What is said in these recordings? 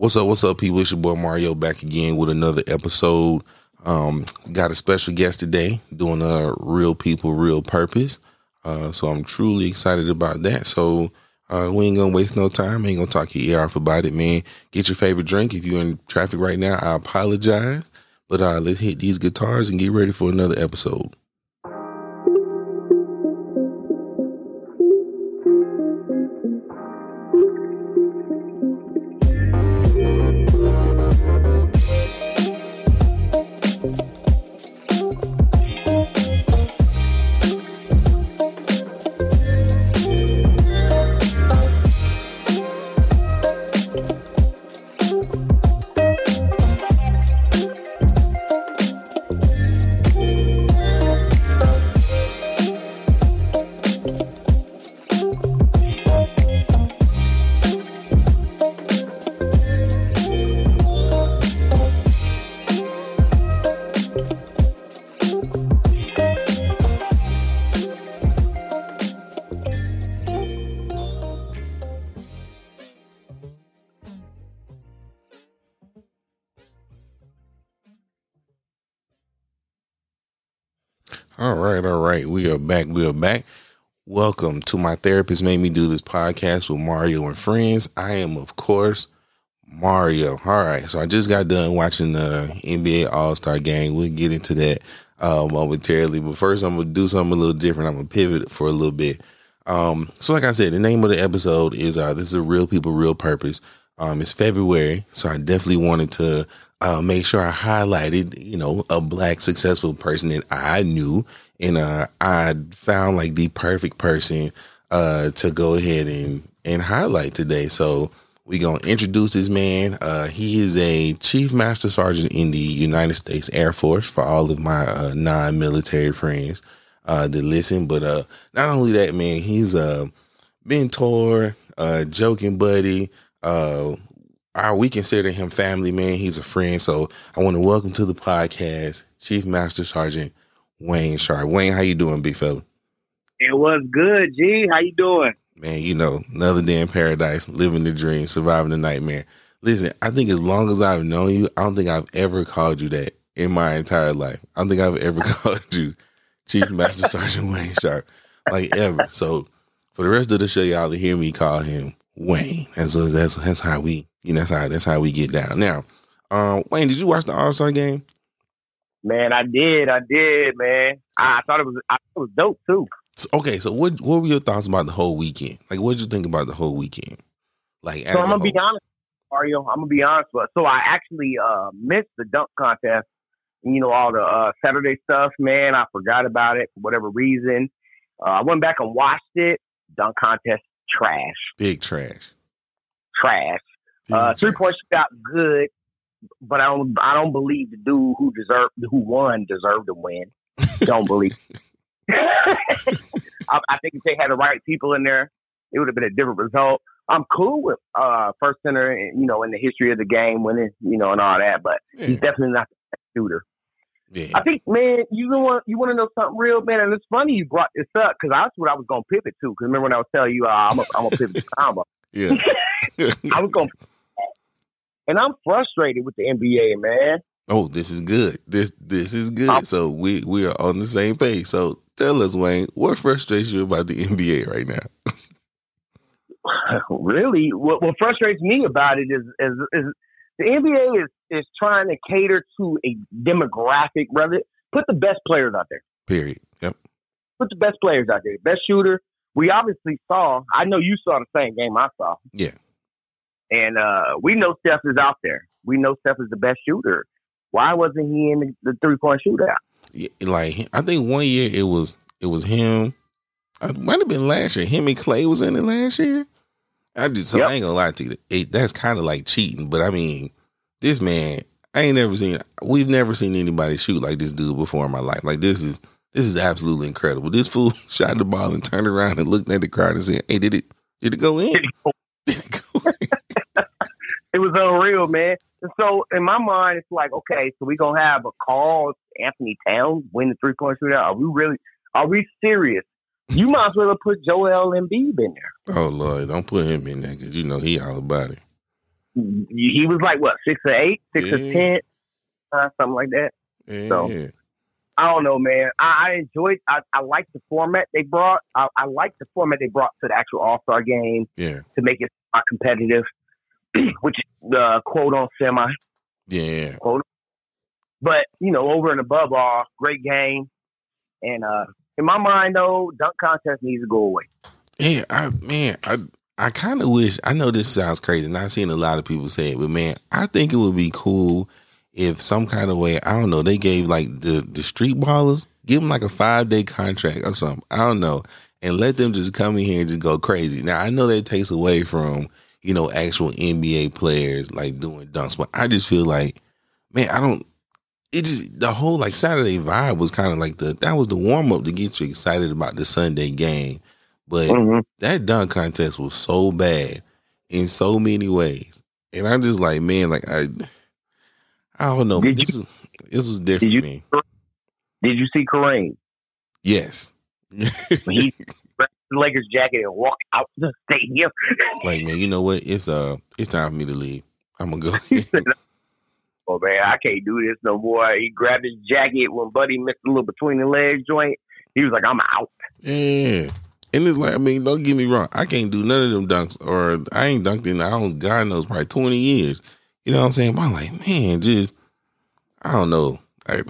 What's up? What's up, people? It's your boy Mario back again with another episode. Um, got a special guest today doing a real people, real purpose. Uh, so I'm truly excited about that. So uh, we ain't gonna waste no time. Ain't gonna talk your ear off about it, man. Get your favorite drink. If you're in traffic right now, I apologize. But uh, let's hit these guitars and get ready for another episode. Right, all right. We are back. We are back. Welcome to my therapist made me do this podcast with Mario and friends. I am, of course, Mario. All right. So I just got done watching the NBA All Star game. We'll get into that uh, momentarily. But first, I'm going to do something a little different. I'm going to pivot for a little bit. Um, so, like I said, the name of the episode is uh, This is a Real People, Real Purpose. Um, it's February. So I definitely wanted to uh, make sure I highlighted, you know, a black successful person that I knew, and uh, I found like the perfect person uh, to go ahead and and highlight today. So we gonna introduce this man. Uh, he is a chief master sergeant in the United States Air Force. For all of my uh, non-military friends uh, that listen, but not only that, man, he's a mentor, joking buddy. Uh, we consider him family, man. He's a friend. So I want to welcome to the podcast, Chief Master Sergeant Wayne Sharp. Wayne, how you doing, big fella? It was good, G. How you doing? Man, you know, another day in paradise, living the dream, surviving the nightmare. Listen, I think as long as I've known you, I don't think I've ever called you that in my entire life. I don't think I've ever called you Chief Master Sergeant Wayne Sharp, like ever. So for the rest of the show, y'all to hear me call him Wayne. And so that's that's how we you know, that's how that's how we get down. Now, um, Wayne, did you watch the All Star game? Man, I did, I did, man. I, I thought it was I thought it was dope too. So, okay, so what what were your thoughts about the whole weekend? Like, what did you think about the whole weekend? Like, so I'm gonna be honest, Mario. I'm gonna be honest. But so I actually uh, missed the dunk contest. You know all the uh, Saturday stuff, man. I forgot about it for whatever reason. Uh, I went back and watched it. Dunk contest, trash. Big trash. Trash. Uh, three point shot good, but I don't. I don't believe the dude who deserved, who won, deserved to win. don't believe. I, I, think if they had the right people in there, it would have been a different result. I'm cool with uh, first center, you know, in the history of the game, winning, you know, and all that. But yeah. he's definitely not the shooter. Yeah. I think, man, you want you want to know something real, man, and it's funny you brought this up because that's what I was going to pivot to. Because remember when I was telling you uh, I'm a, I'm a pivot to combo. Yeah, I was going and I'm frustrated with the NBA, man. Oh, this is good. This this is good. I'm, so we we are on the same page. So tell us, Wayne, what frustrates you about the NBA right now? really, what, what frustrates me about it is, is, is the NBA is is trying to cater to a demographic, brother. Put the best players out there. Period. Yep. Put the best players out there. Best shooter. We obviously saw. I know you saw the same game I saw. Yeah. And uh, we know Steph is out there. We know Steph is the best shooter. Why wasn't he in the, the three point shootout? Yeah, like I think one year it was it was him. It might have been last year. Him and Klay was in it last year. I just so yep. I ain't gonna lie to you. It, that's kind of like cheating, but I mean, this man, I ain't never seen. We've never seen anybody shoot like this dude before in my life. Like this is this is absolutely incredible. This fool shot the ball and turned around and looked at the crowd and said, "Hey, did it? Did it go in? Did it go in?" it was unreal, man. And so in my mind, it's like, okay, so we gonna have a call Anthony Towns win the three point shootout. Are we really? Are we serious? You might as well have put Joel Embiid in there. Oh Lord, don't put him in there because you know he all about it. He was like what six or eight, six yeah. or ten, uh, something like that. Yeah. So I don't know, man. I, I enjoyed. I, I like the format they brought. I, I like the format they brought to the actual All Star game. Yeah, to make it competitive, which the uh, quote on semi. Yeah. Quote. But you know, over and above all, great game. And uh in my mind, though, dunk contest needs to go away. Yeah, I man, I I kind of wish. I know this sounds crazy, and I've seen a lot of people say it, but man, I think it would be cool if some kind of way. I don't know. They gave like the the street ballers give them like a five day contract or something. I don't know, and let them just come in here and just go crazy. Now I know that takes away from you know actual NBA players like doing dunks, but I just feel like, man, I don't it just the whole like Saturday vibe was kind of like the that was the warm up to get you excited about the Sunday game. But mm-hmm. that dunk contest was so bad in so many ways, and I'm just like, man, like I, I don't know. Did this you, is this was different. Did you, did you see Kareem? Yes. he the Lakers jacket and walked out the stadium. like man, you know what? It's uh, it's time for me to leave. I'm gonna go. oh man, I can't do this no more. He grabbed his jacket when Buddy missed a little between the legs joint. He was like, I'm out. Yeah. And it's like, I mean, don't get me wrong. I can't do none of them dunks, or I ain't dunked in, I don't, God knows, probably 20 years. You know what I'm saying? But I'm like, man, just, I don't know. I,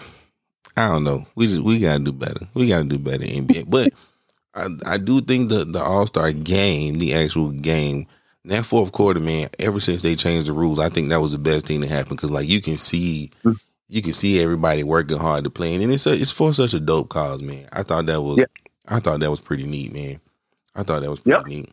I don't know. We just, we got to do better. We got to do better in NBA. But I, I do think the, the All Star game, the actual game, that fourth quarter, man, ever since they changed the rules, I think that was the best thing to happen because like you can see, you can see everybody working hard to play, and it's a, it's for such a dope cause, man. I thought that was, yeah. I thought that was pretty neat, man. I thought that was pretty yep. neat.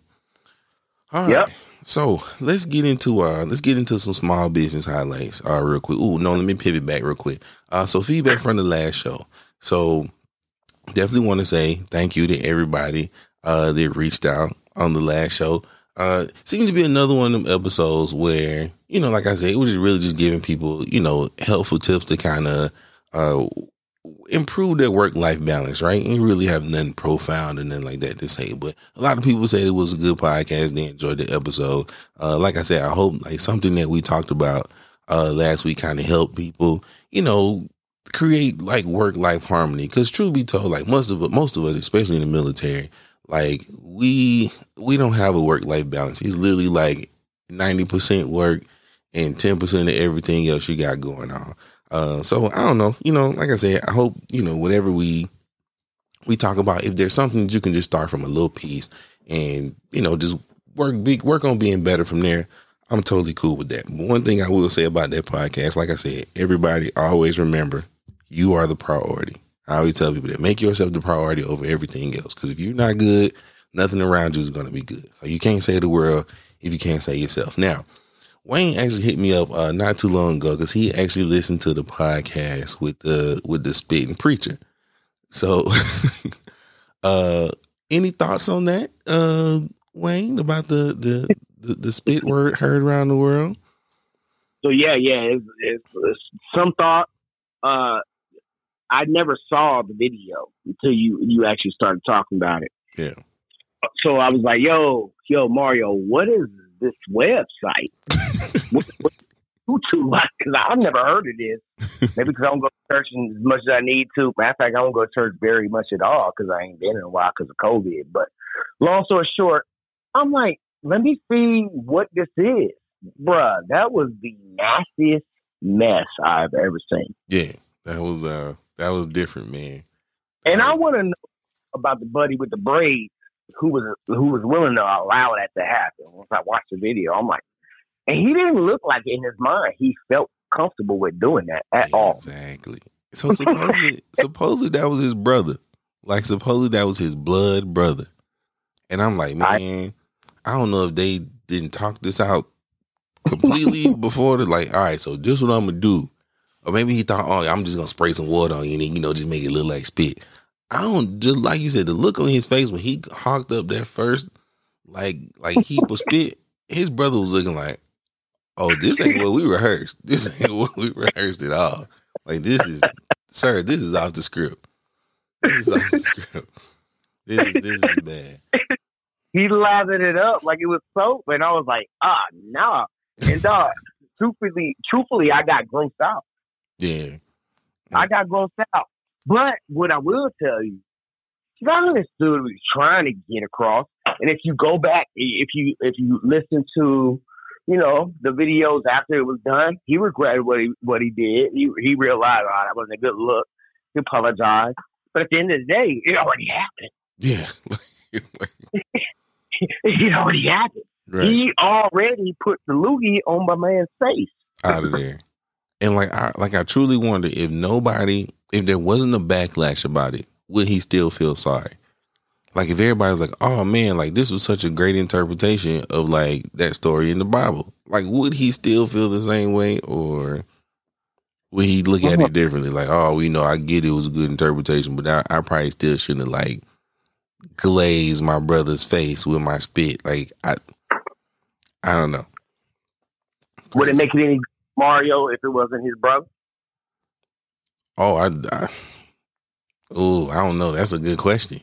All right. Yep. So let's get into uh let's get into some small business highlights uh real quick. Ooh, no, let me pivot back real quick. Uh so feedback from the last show. So definitely want to say thank you to everybody uh that reached out on the last show. Uh, seems to be another one of them episodes where, you know, like I said, it was just really just giving people, you know, helpful tips to kind of uh, improve their work life balance, right? And really have nothing profound and nothing like that to say. But a lot of people said it was a good podcast. They enjoyed the episode. Uh, like I said, I hope like something that we talked about uh, last week kind of helped people, you know, create like work life harmony. Because truth be told, like most of most of us, especially in the military, like we we don't have a work life balance. It's literally like ninety percent work and ten percent of everything else you got going on. Uh, so I don't know. You know, like I said, I hope you know whatever we we talk about. If there's something that you can just start from a little piece and you know just work big work on being better from there. I'm totally cool with that. One thing I will say about that podcast, like I said, everybody always remember you are the priority. I always tell people that make yourself the priority over everything else. Because if you're not good, nothing around you is going to be good. So you can't say the world if you can't say yourself. Now, Wayne actually hit me up uh, not too long ago because he actually listened to the podcast with the with the spitting preacher. So, uh, any thoughts on that, uh, Wayne, about the the the, the spit word heard around the world? So yeah, yeah, it's, it's, it's some thought. Uh, I never saw the video until you you actually started talking about it. Yeah. So I was like, "Yo, yo, Mario, what is this website? what, what, YouTube? Because I've never heard of this. Maybe because I don't go searching as much as I need to. Matter of fact, I don't go to church very much at all because I ain't been in a while because of COVID. But long story short, I'm like, let me see what this is, bruh. That was the nastiest mess I've ever seen. Yeah, that was uh that was different, man. And I want to know about the buddy with the braids who was who was willing to allow that to happen. Once I watched the video, I'm like, and he didn't look like in his mind he felt comfortable with doing that at exactly. all. Exactly. So supposedly, supposedly that was his brother. Like supposedly that was his blood brother. And I'm like, man, I, I don't know if they didn't talk this out completely before. The, like, all right, so this is what I'm gonna do. Or maybe he thought, oh, I'm just gonna spray some water on you and you know just make it look like spit. I don't just like you said, the look on his face when he hawked up that first like like heap of spit, his brother was looking like, Oh, this ain't what we rehearsed. This ain't what we rehearsed at all. Like this is sir, this is off the script. This is off the script. This is this is bad. He lathered it up like it was soap, and I was like, ah, nah. And dog, truthfully, truthfully, I got grossed out. Yeah. I got grossed out. But what I will tell you, I understood what he's trying to get across. And if you go back, if you if you listen to, you know, the videos after it was done, he regretted what he what he did. He he realized, oh, that wasn't a good look. He apologized. But at the end of the day, it already happened. Yeah. it already happened. Right. He already put the loogie on my man's face. Out of there. And like I like I truly wonder if nobody if there wasn't a backlash about it, would he still feel sorry? Like if everybody's like, "Oh man, like this was such a great interpretation of like that story in the Bible," like would he still feel the same way, or would he look at it uh-huh. differently? Like, "Oh, we know I get it, it was a good interpretation, but I, I probably still shouldn't have like glazed my brother's face with my spit." Like I, I don't know. Crazy. Would it make it any Mario if it wasn't his brother? Oh, I, I oh, I don't know. That's a good question.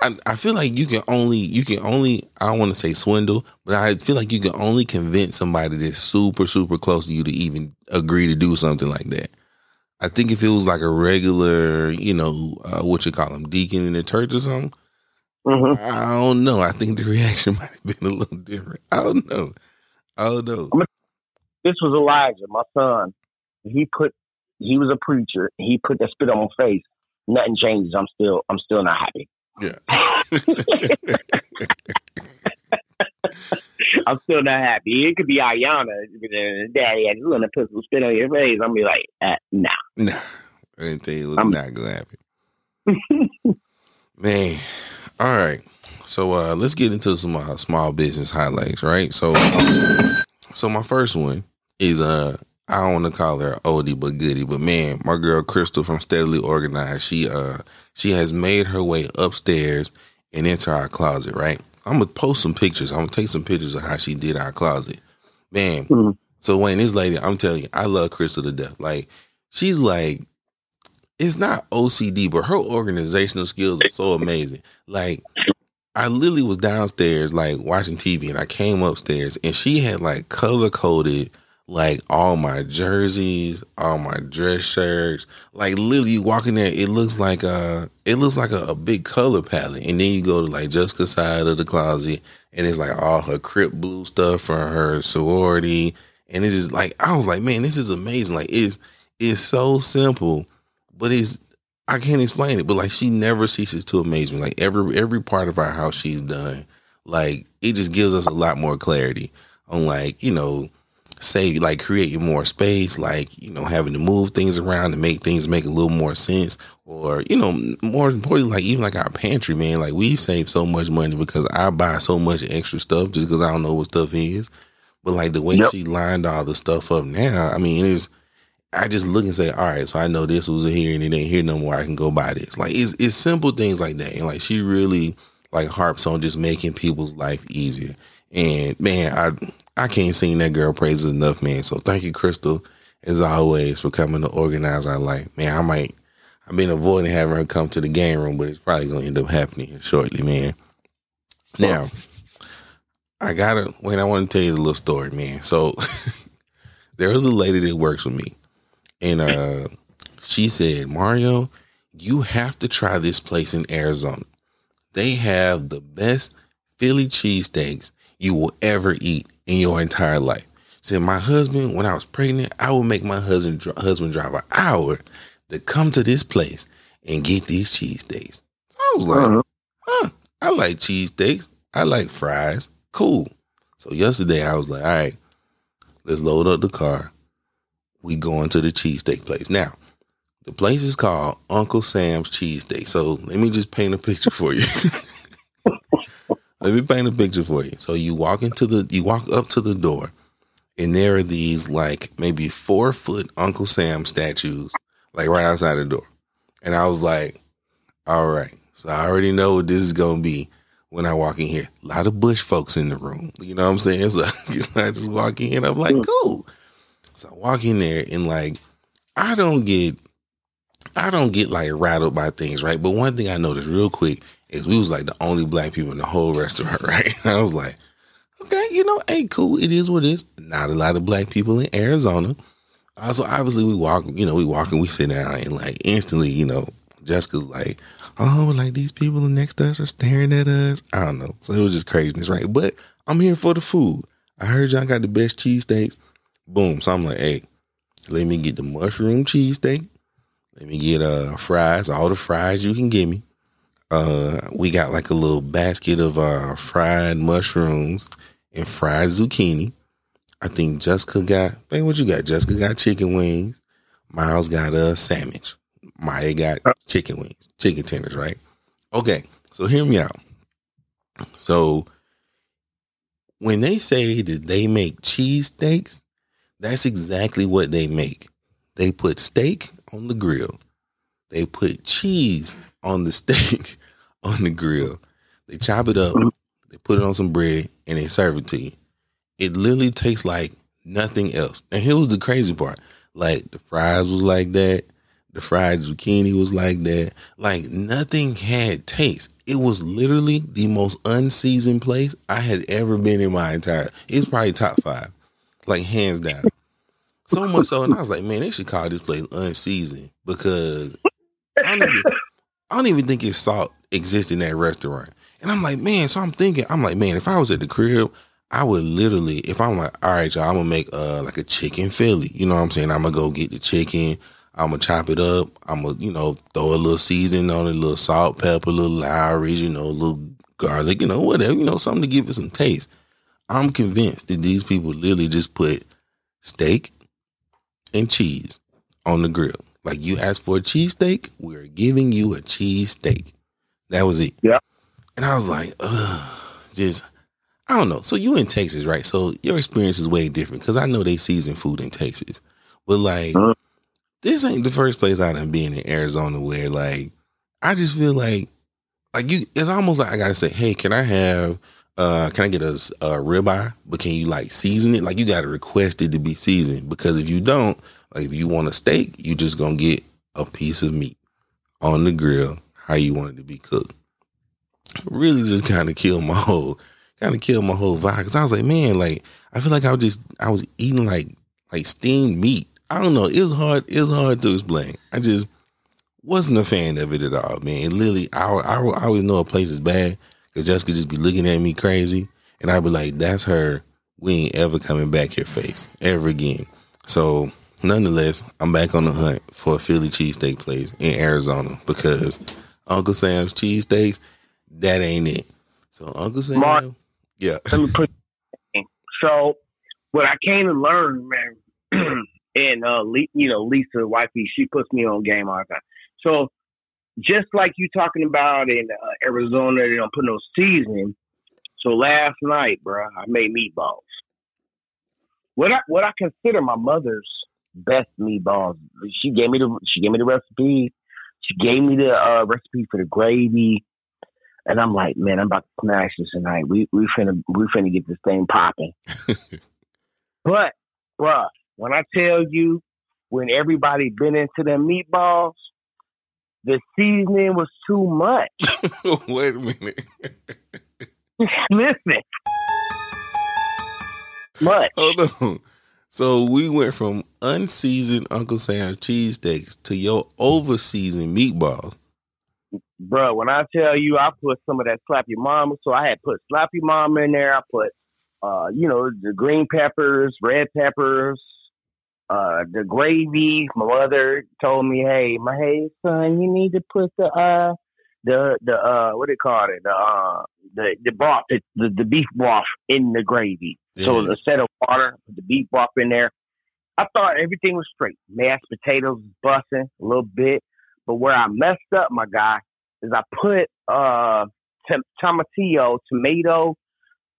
I, I feel like you can only you can only I don't want to say swindle, but I feel like you can only convince somebody that's super super close to you to even agree to do something like that. I think if it was like a regular, you know, uh, what you call them, deacon in the church or something, mm-hmm. I don't know. I think the reaction might have been a little different. I don't know. I don't know. This was Elijah, my son. He put he was a preacher. He put that spit on my face. Nothing changes. I'm still I'm still not happy. Yeah. I'm still not happy. It could be Ayana. Daddy, I just want to put some spit on your face. I'm be like, uh, nah. Nah. I didn't tell you it was I'm, not to happen. Man. All right. So uh, let's get into some uh, small business highlights, right? So, so my first one is uh I don't want to call her oldie but goodie, but man, my girl Crystal from Steadily Organized, she uh she has made her way upstairs and into our closet, right? I'm gonna post some pictures. I'm gonna take some pictures of how she did our closet. Man. Mm-hmm. So Wayne, this lady, I'm telling you, I love Crystal to death. Like, she's like, it's not OCD, but her organizational skills are so amazing. Like, I literally was downstairs, like watching TV, and I came upstairs, and she had like color coded like all my jerseys, all my dress shirts. Like literally you walk in there, it looks like a it looks like a, a, big color palette. And then you go to like Jessica's side of the closet and it's like all her Crip blue stuff for her sorority. And it is like I was like, man, this is amazing. Like it's it's so simple, but it's I can't explain it. But like she never ceases to amaze me. Like every every part of our house she's done, like it just gives us a lot more clarity on like, you know, save like creating more space like you know having to move things around to make things make a little more sense or you know more importantly like even like our pantry man. Like we save so much money because i buy so much extra stuff just because i don't know what stuff is. But like the way yep. she lined all the stuff up now i mean it's i just look and say all right so i know this was here and it ain't here no more. I can go buy this. Like it's, it's simple things like that. And like she really like harps on just making people's life easier. And man i I can't sing that girl praises enough, man. So thank you, Crystal, as always, for coming to organize our life. Man, I might I've been avoiding having her come to the game room, but it's probably gonna end up happening shortly, man. Now, I gotta wait, I want to tell you the little story, man. So there was a lady that works with me, and uh she said, Mario, you have to try this place in Arizona. They have the best Philly cheesesteaks you will ever eat in your entire life. Said my husband, when I was pregnant, I would make my husband husband drive an hour to come to this place and get these cheesesteaks. So I was like, uh-huh. huh, I like cheesesteaks. I like fries. Cool. So yesterday I was like, all right, let's load up the car. We going to the cheesesteak place. Now, the place is called Uncle Sam's Cheesesteak. So let me just paint a picture for you. Let me paint a picture for you. So you walk into the, you walk up to the door, and there are these like maybe four foot Uncle Sam statues, like right outside the door. And I was like, all right, so I already know what this is gonna be when I walk in here. A lot of bush folks in the room. You know what I'm saying? So I just walk in, I'm like, mm. cool. So I walk in there and like I don't get I don't get like rattled by things, right? But one thing I noticed real quick is we was like the only black people in the whole restaurant, right? I was like, Okay, you know, hey, cool. It is what it is. Not a lot of black people in Arizona. Also, obviously, we walk, you know, we walk and we sit down and like instantly, you know, Jessica's like, oh, like these people next to us are staring at us. I don't know. So it was just craziness, right? But I'm here for the food. I heard y'all got the best cheesesteaks. Boom. So I'm like, hey, let me get the mushroom cheesesteak. Let me get uh fries, all the fries you can give me. Uh we got like a little basket of uh fried mushrooms and fried zucchini. I think Jessica got, hey, what you got? Jessica got chicken wings. Miles got a sandwich. Maya got chicken wings, chicken tenders, right? Okay, so hear me out. So when they say that they make cheese steaks, that's exactly what they make. They put steak on the grill. They put cheese on the steak on the grill. They chop it up, they put it on some bread, and they serve it to you. It literally tastes like nothing else. And here was the crazy part. Like the fries was like that. The fried zucchini was like that. Like nothing had taste. It was literally the most unseasoned place I had ever been in my entire. It's probably top five, like hands down. So much so, and I was like, man, they should call this place unseasoned because I I don't even think it's salt exists in that restaurant. And I'm like, man, so I'm thinking, I'm like, man, if I was at the crib, I would literally, if I'm like, all right, y'all, I'm gonna make uh like a chicken Philly. You know what I'm saying? I'm gonna go get the chicken. I'm gonna chop it up. I'm gonna, you know, throw a little seasoning on it, a little salt, pepper, a little Lawry's, you know, a little garlic, you know, whatever, you know, something to give it some taste. I'm convinced that these people literally just put steak and cheese on the grill. Like you asked for a cheesesteak, we're giving you a cheesesteak. That was it. Yeah. And I was like, ugh, just I don't know. So you in Texas, right? So your experience is way different because I know they season food in Texas, but like uh-huh. this ain't the first place I done been in Arizona where like I just feel like like you. It's almost like I gotta say, hey, can I have? uh Can I get a, a ribeye? But can you like season it? Like you gotta request it to be seasoned because if you don't, like if you want a steak, you just gonna get a piece of meat on the grill how you want it to be cooked. Really, just kind of kill my whole kind of killed my whole vibe because I was like, man, like I feel like I was just I was eating like like steamed meat. I don't know. It was hard. It was hard to explain. I just wasn't a fan of it at all, man. Literally, I, I, I always know a place is bad because Jessica just be looking at me crazy, and I'd be like, "That's her. We ain't ever coming back here face ever again." So, nonetheless, I'm back on the hunt for a Philly cheesesteak place in Arizona because Uncle Sam's cheesesteaks, that ain't it. So Uncle Sam, Mark, yeah. Let me put. So, what I came to learn, man, and uh, you know, Lisa, wifey, she puts me on game all the time. So, just like you talking about in uh, Arizona, they don't put no seasoning. So last night, bro, I made meatballs. What I what I consider my mother's best meatballs. She gave me the she gave me the recipe. She gave me the uh, recipe for the gravy. And I'm like, man, I'm about to smash this tonight. We we finna we finna get this thing popping. but, bruh, when I tell you, when everybody been into them meatballs, the seasoning was too much. Wait a minute. Listen. Much. Hold on. So we went from unseasoned Uncle Sam cheesesteaks to your overseasoned meatballs bro, when I tell you I put some of that Slap Ya Mama, so I had put Slap Ya Mama in there. I put, uh, you know, the green peppers, red peppers, uh, the gravy. My mother told me, hey, my hey son, you need to put the uh, the the uh, what do you call it, the uh, the the broth, the, the beef broth in the gravy. Yeah. So instead of water, put the beef broth in there. I thought everything was straight. Mashed potatoes busting a little bit. But where I messed up, my guy, is I put uh t- tomatillo, tomato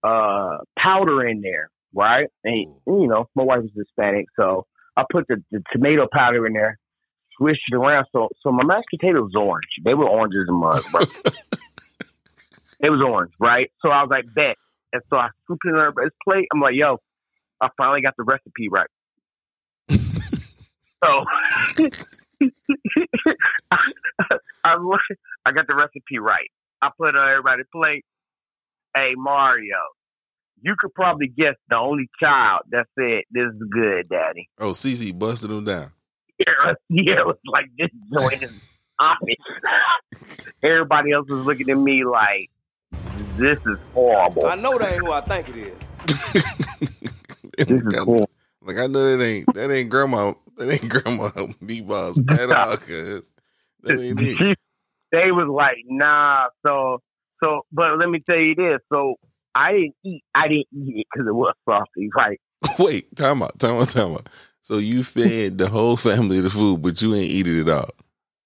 uh powder in there, right? And you know, my wife is Hispanic, so I put the, the tomato powder in there, swished it around. So so my mashed potatoes orange. They were oranges as a mug, bro. it was orange, right? So I was like, bet. And so I scooped it in everybody's plate. I'm like, yo, I finally got the recipe right. so I, I, I got the recipe right. I put it on everybody's plate. Hey Mario, you could probably guess the only child that said, "This is good, Daddy." Oh, Cece busted him down. Yeah, yeah, it was like this joint is honest. Everybody else was looking at me like, "This is horrible." I know that ain't who I think it is. this is cool. Like I know that ain't that ain't grandma that ain't grandma meatballs at all, cause that ain't it. They was like, nah. So so, but let me tell you this. So I didn't eat. I didn't eat it because it was salty, right? Wait, time out, time out, time out. So you fed the whole family the food, but you ain't eat it at all.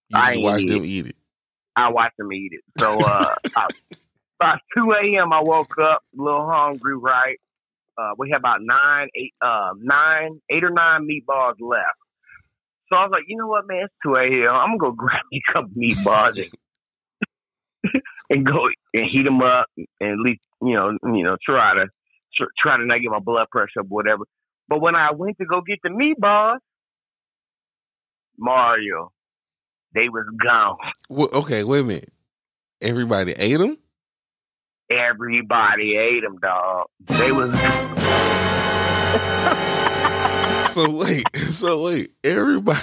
You I just ain't watched eat them it. eat it. I watched them eat it. So uh, about- about two a.m. I woke up a little hungry, right? Uh, we had about nine, eight, uh, nine, eight or nine meatballs left. So I was like, you know what, man? It's two a.m. I'm gonna go grab me a couple meatballs and, and go and heat them up, and at least you know, you know, try to try to not get my blood pressure up, or whatever. But when I went to go get the meatballs, Mario, they was gone. Well, okay, wait a minute. Everybody ate them. Everybody ate them, dog. They was So wait, so wait, everybody.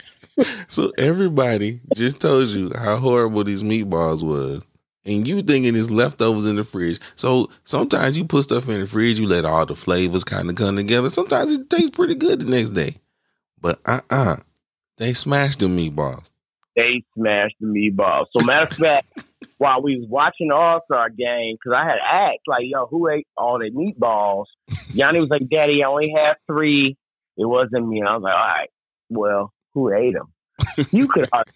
so everybody just told you how horrible these meatballs was, and you thinking it's leftovers in the fridge. So sometimes you put stuff in the fridge, you let all the flavors kind of come together. Sometimes it tastes pretty good the next day, but uh uh they smashed the meatballs. They smashed the meatballs. So matter of fact, while we was watching the All Star game, because I had asked like, "Yo, who ate all the meatballs?" Yanni was like, "Daddy, I only have three. It wasn't me." And I was like, "All right, well, who ate them?" you could already,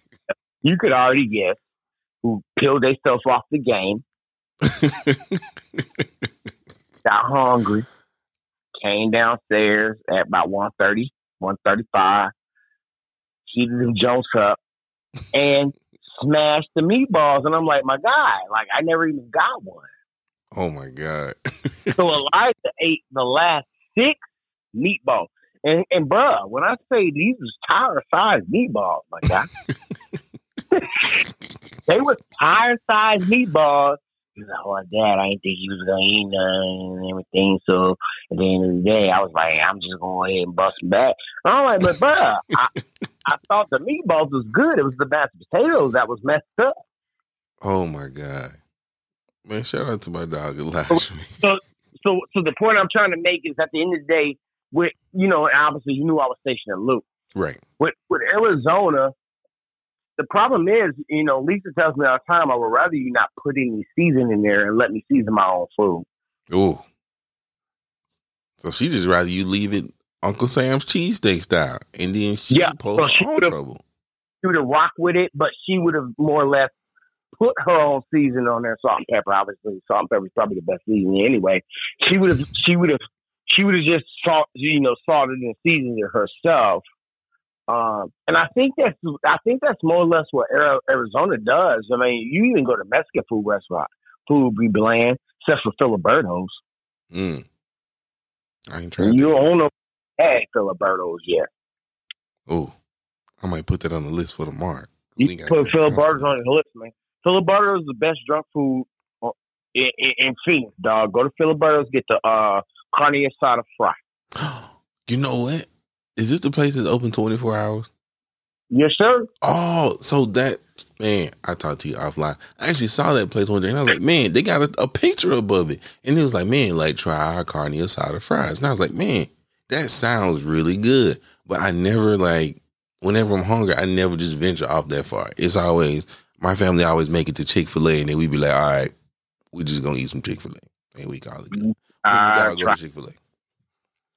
you could already guess who peeled themselves off the game, got hungry, came downstairs at about 1.30, 1.35, heated them Jones up, and smashed the meatballs. And I'm like, my guy, like I never even got one. oh my god! So Elijah ate the last six meatballs. And and bruh, when I say these was tire sized meatballs, my guy, they were tire sized meatballs. He's like, oh, Dad, I didn't think he was going to eat none and everything. So at the end of the day, I was like, I'm just going ahead and bust them back. And I'm like, but bruh, I, I thought the meatballs was good. It was the mashed potatoes that was messed up. oh my god! Man, shout out to my dog Elijah. so so so the point I'm trying to make is at the end of the day, with you know, obviously you knew I was stationed in Luke. right. With with Arizona, the problem is, you know, Lisa tells me all the time, I would rather you not put any season in there and let me season my own food. Oh. So she just rather you leave it Uncle Sam's cheesesteak style, and then she Yeah, pull so her she own trouble. She would have rocked with it, but she would have more or less put her own season on there, salt and pepper. Obviously, salt and pepper is probably the best seasoning anyway. She would have, she would have, she would have just salt, you know, salted and seasoned it herself. Um, and I think that's, I think that's more or less what Arizona does. I mean, you even go to Mexican food restaurant, food be bland, except for Filiberto's. Mm. I ain't trying. You don't know had Filiberto's yet. Oh, I might put that on the list for tomorrow. You can put Filiberto's on your list, man. Filiberto's is the best drunk food in, in, in Phoenix, dog. Go to Filiberto's, get the uh, carne asada fry. You know what? Is this the place that's open twenty four hours? Yes, sir. Oh, so that man, I talked to you offline. I actually saw that place one day, and I was like, man, they got a, a picture above it, and it was like, man, like try our carne asada fries, and I was like, man, that sounds really good, but I never like, whenever I'm hungry, I never just venture off that far. It's always my family always make it to Chick Fil A, and then we be like, all right, we just gonna eat some Chick Fil A, and we call it good. Uh, gotta go Chick Fil A.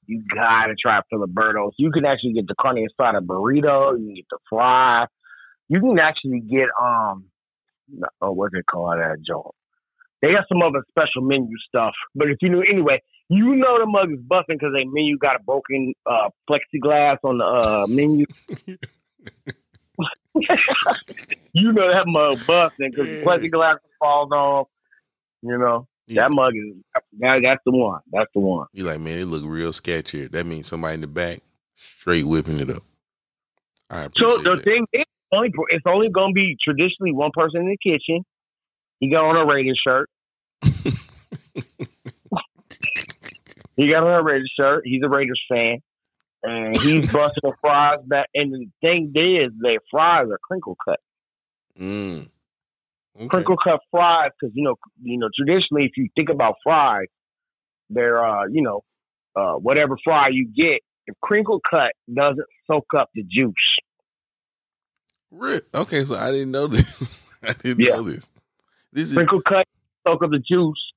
you gotta try Filiberto's. You can actually get the carne asada burrito. You can get the fry. You can actually get um, oh, what's it called? That joint. They got some other special menu stuff. But if you know, anyway, you know the mug is busting because they menu got a broken uh, plexiglass on the uh, menu. you know that mug busting because Yeah. plexiglass falls off. You know Yeah. that mug is that, that's the one. That's the one. You like, man, it look real sketchy. That means somebody in the back straight whipping it up. I So the that. thing is, only it's only going to be traditionally one person in the kitchen. He got on a Raiders shirt. he got on a Raiders shirt. He's a Raiders fan, and he's busting the fries back. And the thing is, their fries are crinkle cut. Mm. Okay. Crinkle cut fries, because you know, you know, traditionally, if you think about fries, they're uh, you know, uh, whatever fry you get, if crinkle cut doesn't soak up the juice. Re- Okay, so I didn't know this. I didn't Yeah. know this. This is Crinkle cut soak up the juice.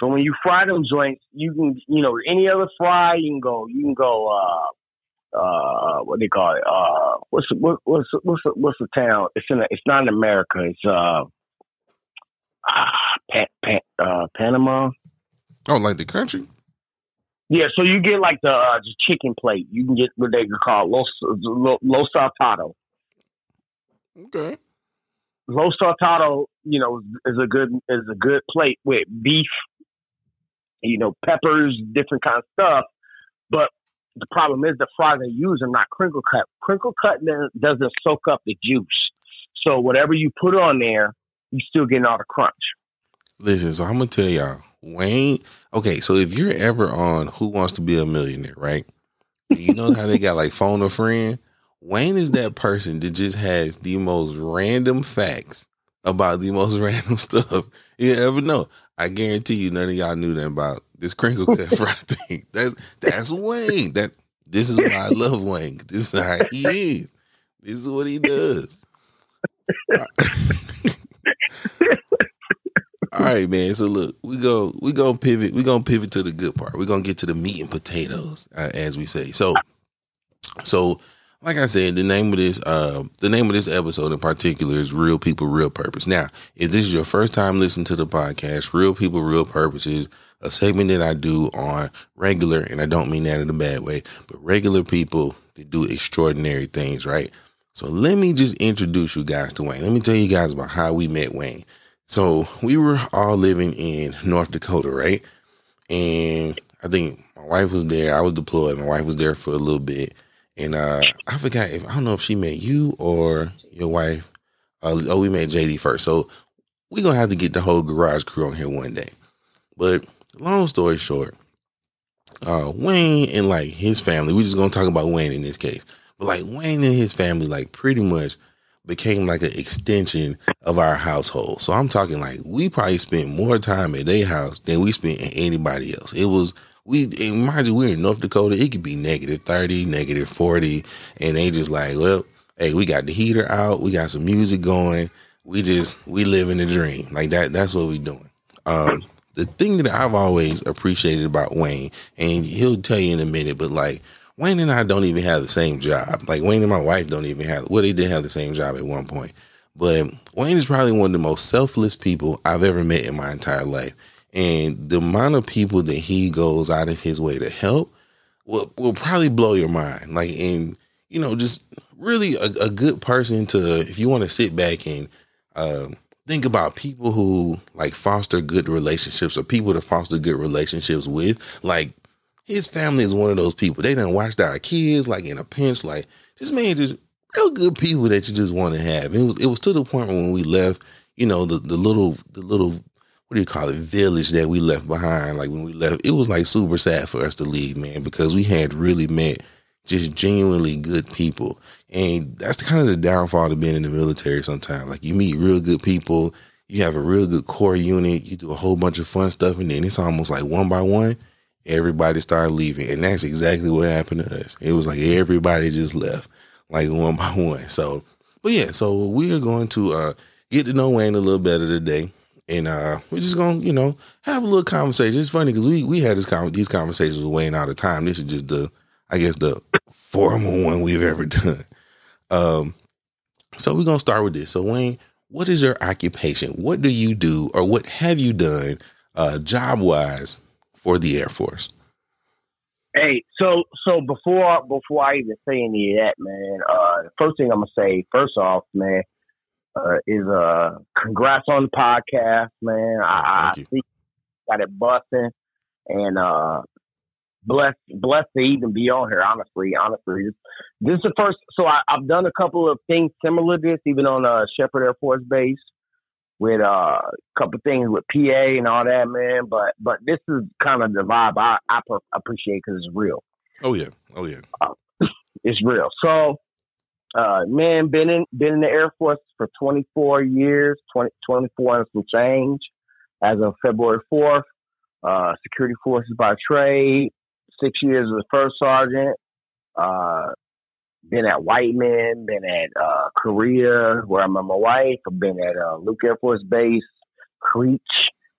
So when you fry them joints, you can, you know, any other fry, you can go, you can go, uh, uh, what they call it, uh, what's the, what, what's what's the, what's the town? It's in, a, it's not in America. It's uh, ah, Pan, Pan, uh, Panama. oh, like the country. Yeah, so you get like the uh, just chicken plate. You can get what they call los lo, los saltado. Okay. Los saltado, you know, is a good is a good plate with beef, you know, peppers, different kind of stuff. But the problem is the fries they use are not crinkle cut. Crinkle cut doesn't- soak up the juice. So whatever you put on there, you still getting all the crunch. Listen, so I'm gonna tell y'all, Wayne. Okay, so if you're ever on Who Wants to Be a Millionaire, right? You know how they got like phone a friend. Wayne is that person that just has the most random facts about the most random stuff you ever know. I guarantee you, none of y'all knew that about this crinkle cut fry thing. That's that's Wayne. That this is why I love Wayne. This is how he is. This is what he does. All right, man. So look, we go, we gonna pivot. We gonna pivot to the good part. We're gonna get to the meat and potatoes, uh, as we say. So, so like I said, the name of this, uh, the name of this episode in particular is "Real People, Real Purpose." Now, if this is your first time listening to the podcast, "Real People, Real Purpose" is a segment that I do on regular, and I don't mean that in a bad way, but regular people that do extraordinary things, right? So let me just introduce you guys to Wayne. Let me tell you guys about how we met Wayne. So we were all living in North Dakota, right? And I think my wife was there. I was deployed. My wife was there for a little bit. And uh I forgot if I don't know if she met you or your wife. Uh, oh, we met JD first. So we're gonna have to get the whole garage crew on here one day. But long story short, uh Wayne and like his family, we're just gonna talk about Wayne in this case. But like Wayne and his family, like pretty much became like an extension of our household. So I'm talking like we probably spent more time at their house than we spent at anybody else. It was we mind you, we're in North Dakota. It could be negative thirty, negative forty, and they just like, well, hey, we got the heater out, we got some music going. We just we live in the dream like that. That's what we're doing. Um, the thing that I've always appreciated about Wayne, and he'll tell you in a minute, but like Wayne and I don't even have the same job. Like Wayne and my wife don't even have. Well, they did have the same job at one point, but Wayne is probably one of the most selfless people I've ever met in my entire life. And the amount of people that he goes out of his way to help will will probably blow your mind. Like, and you know, just really a, a good person to if you want to sit back and uh, think about people who like foster good relationships or people to foster good relationships with. Like his family is one of those people. They done watched our kids like in a pinch. Like this man just real good people that you just want to have. It was it was to the point when we left, you know, the the little the little what do you call it village that we left behind. Like when we left, it was like super sad for us to leave, man, because we had really met just genuinely good people. And that's kind of the downfall of being in the military sometimes. Like you meet real good people, you have a real good core unit, you do a whole bunch of fun stuff, and then it's almost like one by one, everybody started leaving. And that's exactly what happened to us. It was like everybody just left, like one by one. So but yeah, so we are going to uh get to know Wayne a little better today. And uh we're just gonna, you know, have a little conversation. It's funny because we we had this con- these conversations Wayne all the time. This is just the I guess the formal one we've ever done. Um, so we're gonna start with this. So Wayne, what is your occupation? What do you do, or what have you done, uh, job wise, for the Air Force? Hey, so so before before I even say any of that, man, uh, the first thing I'm gonna say, first off, man, uh, is uh, congrats on the podcast, man. I, I see got it busting, and uh, blessed blessed to even be on here. Honestly, honestly, this, this is the first. So I, I've done a couple of things similar to this, even on uh, Sheppard Air Force Base. with uh, a couple things with PA and all that, man. But but this is kind of the vibe I I appreciate because it's real. Oh yeah, oh yeah, uh, it's real. So, uh, man, been in been in the Air Force for 24 years, 20, 24 and some change. As of February 4th, uh, security forces by trade. Six years as a first sergeant. Uh, been at Whiteman, been at uh, Korea, where I met my wife. I've been at uh, Luke Air Force Base, Creech,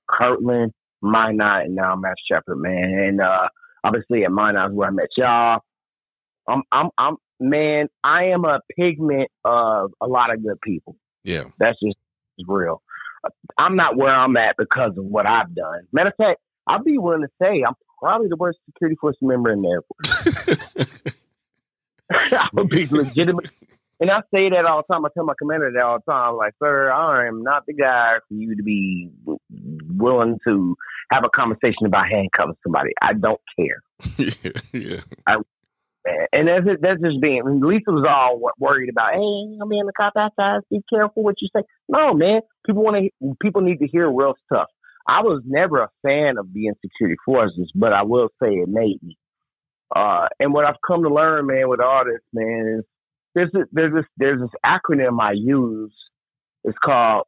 Kirtland, Minot, and now I'm at Sheppard, man. And uh, obviously at Minot is where I met y'all. I'm, I'm, I'm, man, I am a pigment of a lot of good people. Yeah. That's just real. I'm not where I'm at because of what I've done. Matter of fact, I'll be willing to say I'm probably the worst security force member in the Air Force. I would be legitimate. And I say that all the time. I tell my commander that all the time. Like, sir, I am not the guy for you to be willing to have a conversation about handcuffing somebody. I don't care. yeah, yeah. I, and that's that's just being. Lisa was all worried about. Hey, I'm in the cop outside. Be careful what you say. No, man. People want to. People need to hear real stuff. I was never a fan of the insecurity forces, but I will say it made me. Uh, and what I've come to learn, man, with all this, man, is there's this, there's this there's this acronym I use. It's called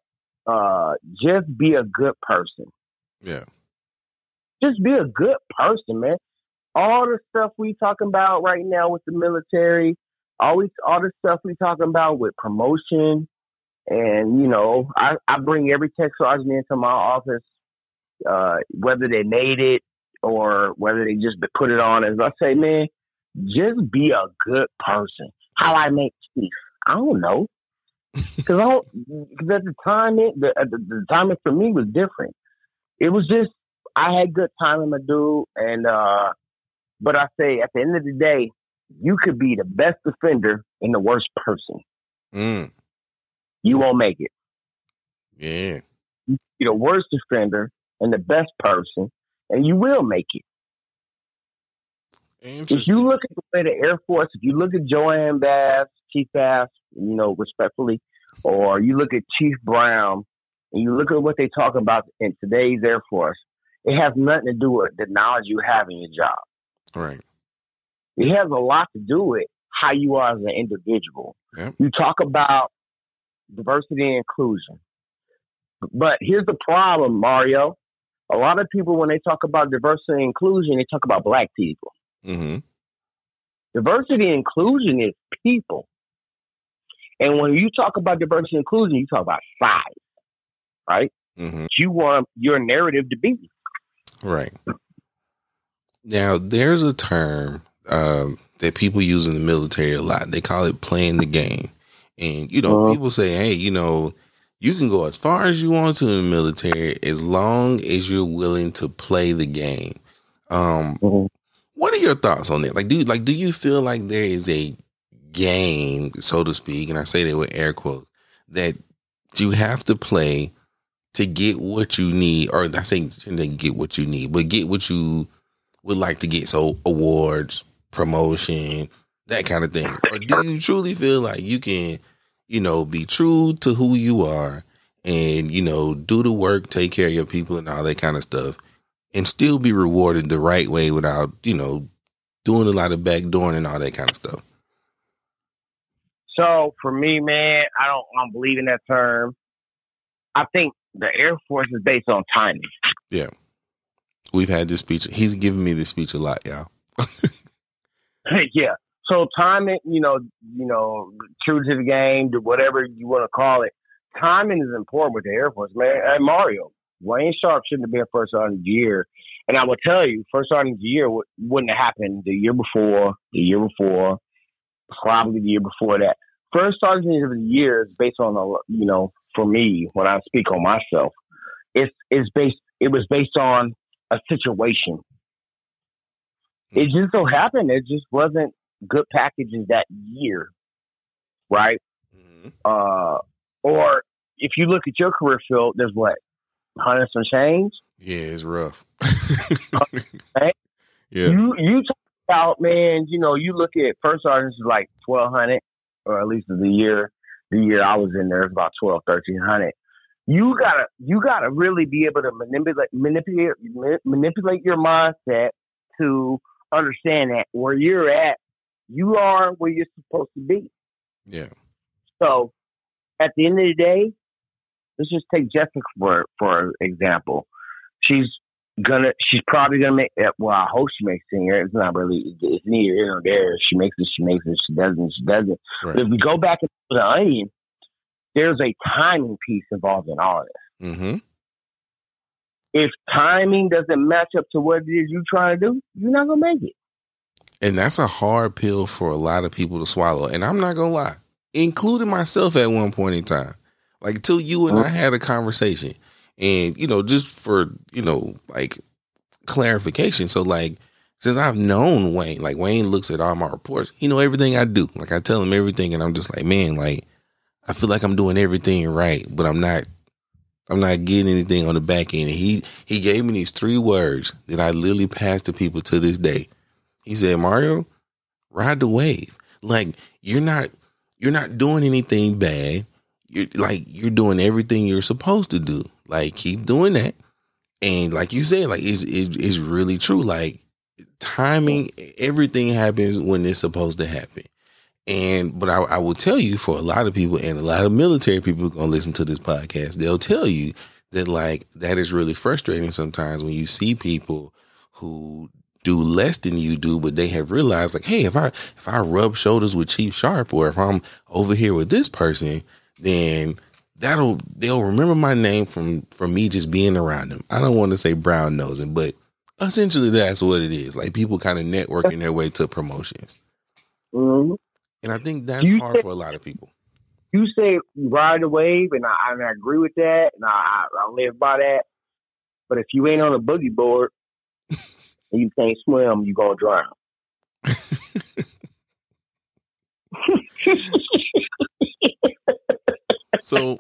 uh, "Just Be a Good Person." Yeah. Just be a good person, man. All the stuff we talking about right now with the military, always all the stuff we talking about with promotion, and you know, I, I bring every tech sergeant into my office, uh, whether they made it or whether they just put it on as I say, man, just be a good person. How I make chief, I don't know, because I don't. Because at the time, it the, the the timing for me was different. It was just I had good timing, my dude, and uh, but I say at the end of the day, you could be the best defender and the worst person. Mm. You won't make it. Yeah. You be the worst defender and the best person, and you will make it. If you look at the way the Air Force, if you look at JoAnne Bass, Chief Bass, you know, respectfully, or you look at Chief Brown, and you look at what they talk about in today's Air Force, it has nothing to do with the knowledge you have in your job. Right. It has a lot to do with how you are as an individual. Yep. You talk about diversity and inclusion. But here's the problem, Mario a lot of people when they talk about diversity and inclusion, they talk about black people. Mm-hmm. Diversity and inclusion is people. And when you talk about diversity and inclusion, you talk about size, right? Mm-hmm. You want your narrative to be. Right. Now, there's a term um, that people use in the military a lot. They call it playing the game. And, you know, uh-huh. people say, hey, you know, you can go as far as you want to in the military as long as you're willing to play the game. Um, mm-hmm. What are your thoughts on that? Like, do like do you feel like there is a game, so to speak, and I say that with air quotes, that you have to play to get what you need, or I say to get what you need, but get what you would like to get. So awards, promotion, that kind of thing. Or do you truly feel like you can you know, be true to who you are and, you know, do the work, take care of your people and all that kind of stuff and still be rewarded the right way without, you know, doing a lot of backdooring and all that kind of stuff. So for me, man, I don't, I don't believe in that term. I think the Air Force is based on timing. Yeah. We've had this speech. He's given me this speech a lot, y'all. yeah. So timing, you know, you know, true to the game, whatever you want to call it, timing is important with the Air Force, man. Hey, Mario, Wayne Sharp shouldn't have been first sergeant the year. And I will tell you, first sergeant the year wouldn't have happened the year before, the year before, probably the year before that. First sergeant of the year is based on a, you know, for me, when I speak on myself, it's, it's based, it was based on a situation. It just so happened it just wasn't good packages that year, right? Mm-hmm. Uh, or if you look at your career field, there's what hundred some change. Yeah, it's rough. Yeah, you you talk about man. You know, you look at first sergeants is like twelve hundred, or at least the year the year I was in there, there is about twelve thirteen hundred. You gotta you gotta really be able to manipulate manipulate manipulate your mindset to understand that where you're at, you are where you're supposed to be. Yeah. So at the end of the day, let's just take Jessica for for example. She's gonna she's probably gonna make eh, well I hope she makes singer. It's not really it's neither here nor there. She makes it, she makes it, she doesn't, she doesn't. Right. If we go back into the onion, there's a timing piece involved in all of this. Mm-hmm. If timing doesn't match up to what it is you're trying to do, you're not gonna make it. And that's a hard pill for a lot of people to swallow. And I'm not gonna lie, including myself at one point in time. Like till you and I had a conversation and, you know, just for, you know, like clarification. So like since I've known Wayne, like Wayne looks at all my reports, he know everything I do. Like I tell him everything and I'm just like, man, like I feel like I'm doing everything right, but I'm not I'm not getting anything on the back end. And he he gave me these three words that I literally pass to people to this day. He said, Mario, ride the wave. Like you're not you're not doing anything bad. You're like you're doing everything you're supposed to do. Like keep doing that. And like you said, like it's it's really true. Like timing, everything happens when it's supposed to happen. And but I, I will tell you for a lot of people and a lot of military people gonna listen to this podcast, they'll tell you that like that is really frustrating sometimes when you see people who do less than you do, but they have realized like, hey, if I if I rub shoulders with Chief Sharp or if I'm over here with this person, then that'll they'll remember my name from from me just being around them. I don't want to say brown nosing, but essentially that's what it is. Like people kind of networking their way to promotions. Mm-hmm. And I think that's you hard say, for a lot of people. You say ride the wave, and I, and I agree with that, and I, I live by that. But if you ain't on a boogie board and you can't swim, you're gonna drown. so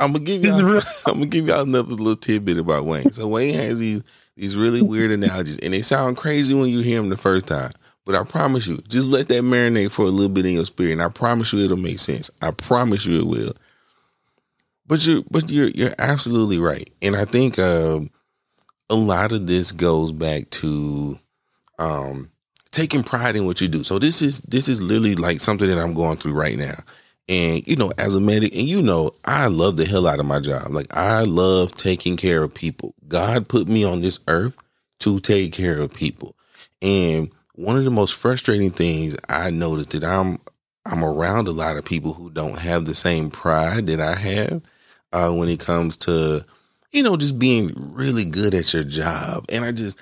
I'm gonna give y'all I'm gonna give y'all another little tidbit about Wayne. So Wayne has these these really weird analogies, and they sound crazy when you hear them the first time. But I promise you, just let that marinate for a little bit in your spirit, and I promise you it'll make sense. I promise you it will. But you, but you're you're absolutely right, and I think um, a lot of this goes back to um, taking pride in what you do. So this is this is literally like something that I'm going through right now. And you know, as a medic, and you know, I love the hell out of my job. Like I love taking care of people. God put me on this earth to take care of people. And one of the most frustrating things I noticed that I'm I'm around a lot of people who don't have the same pride that I have uh, when it comes to you know just being really good at your job, and I just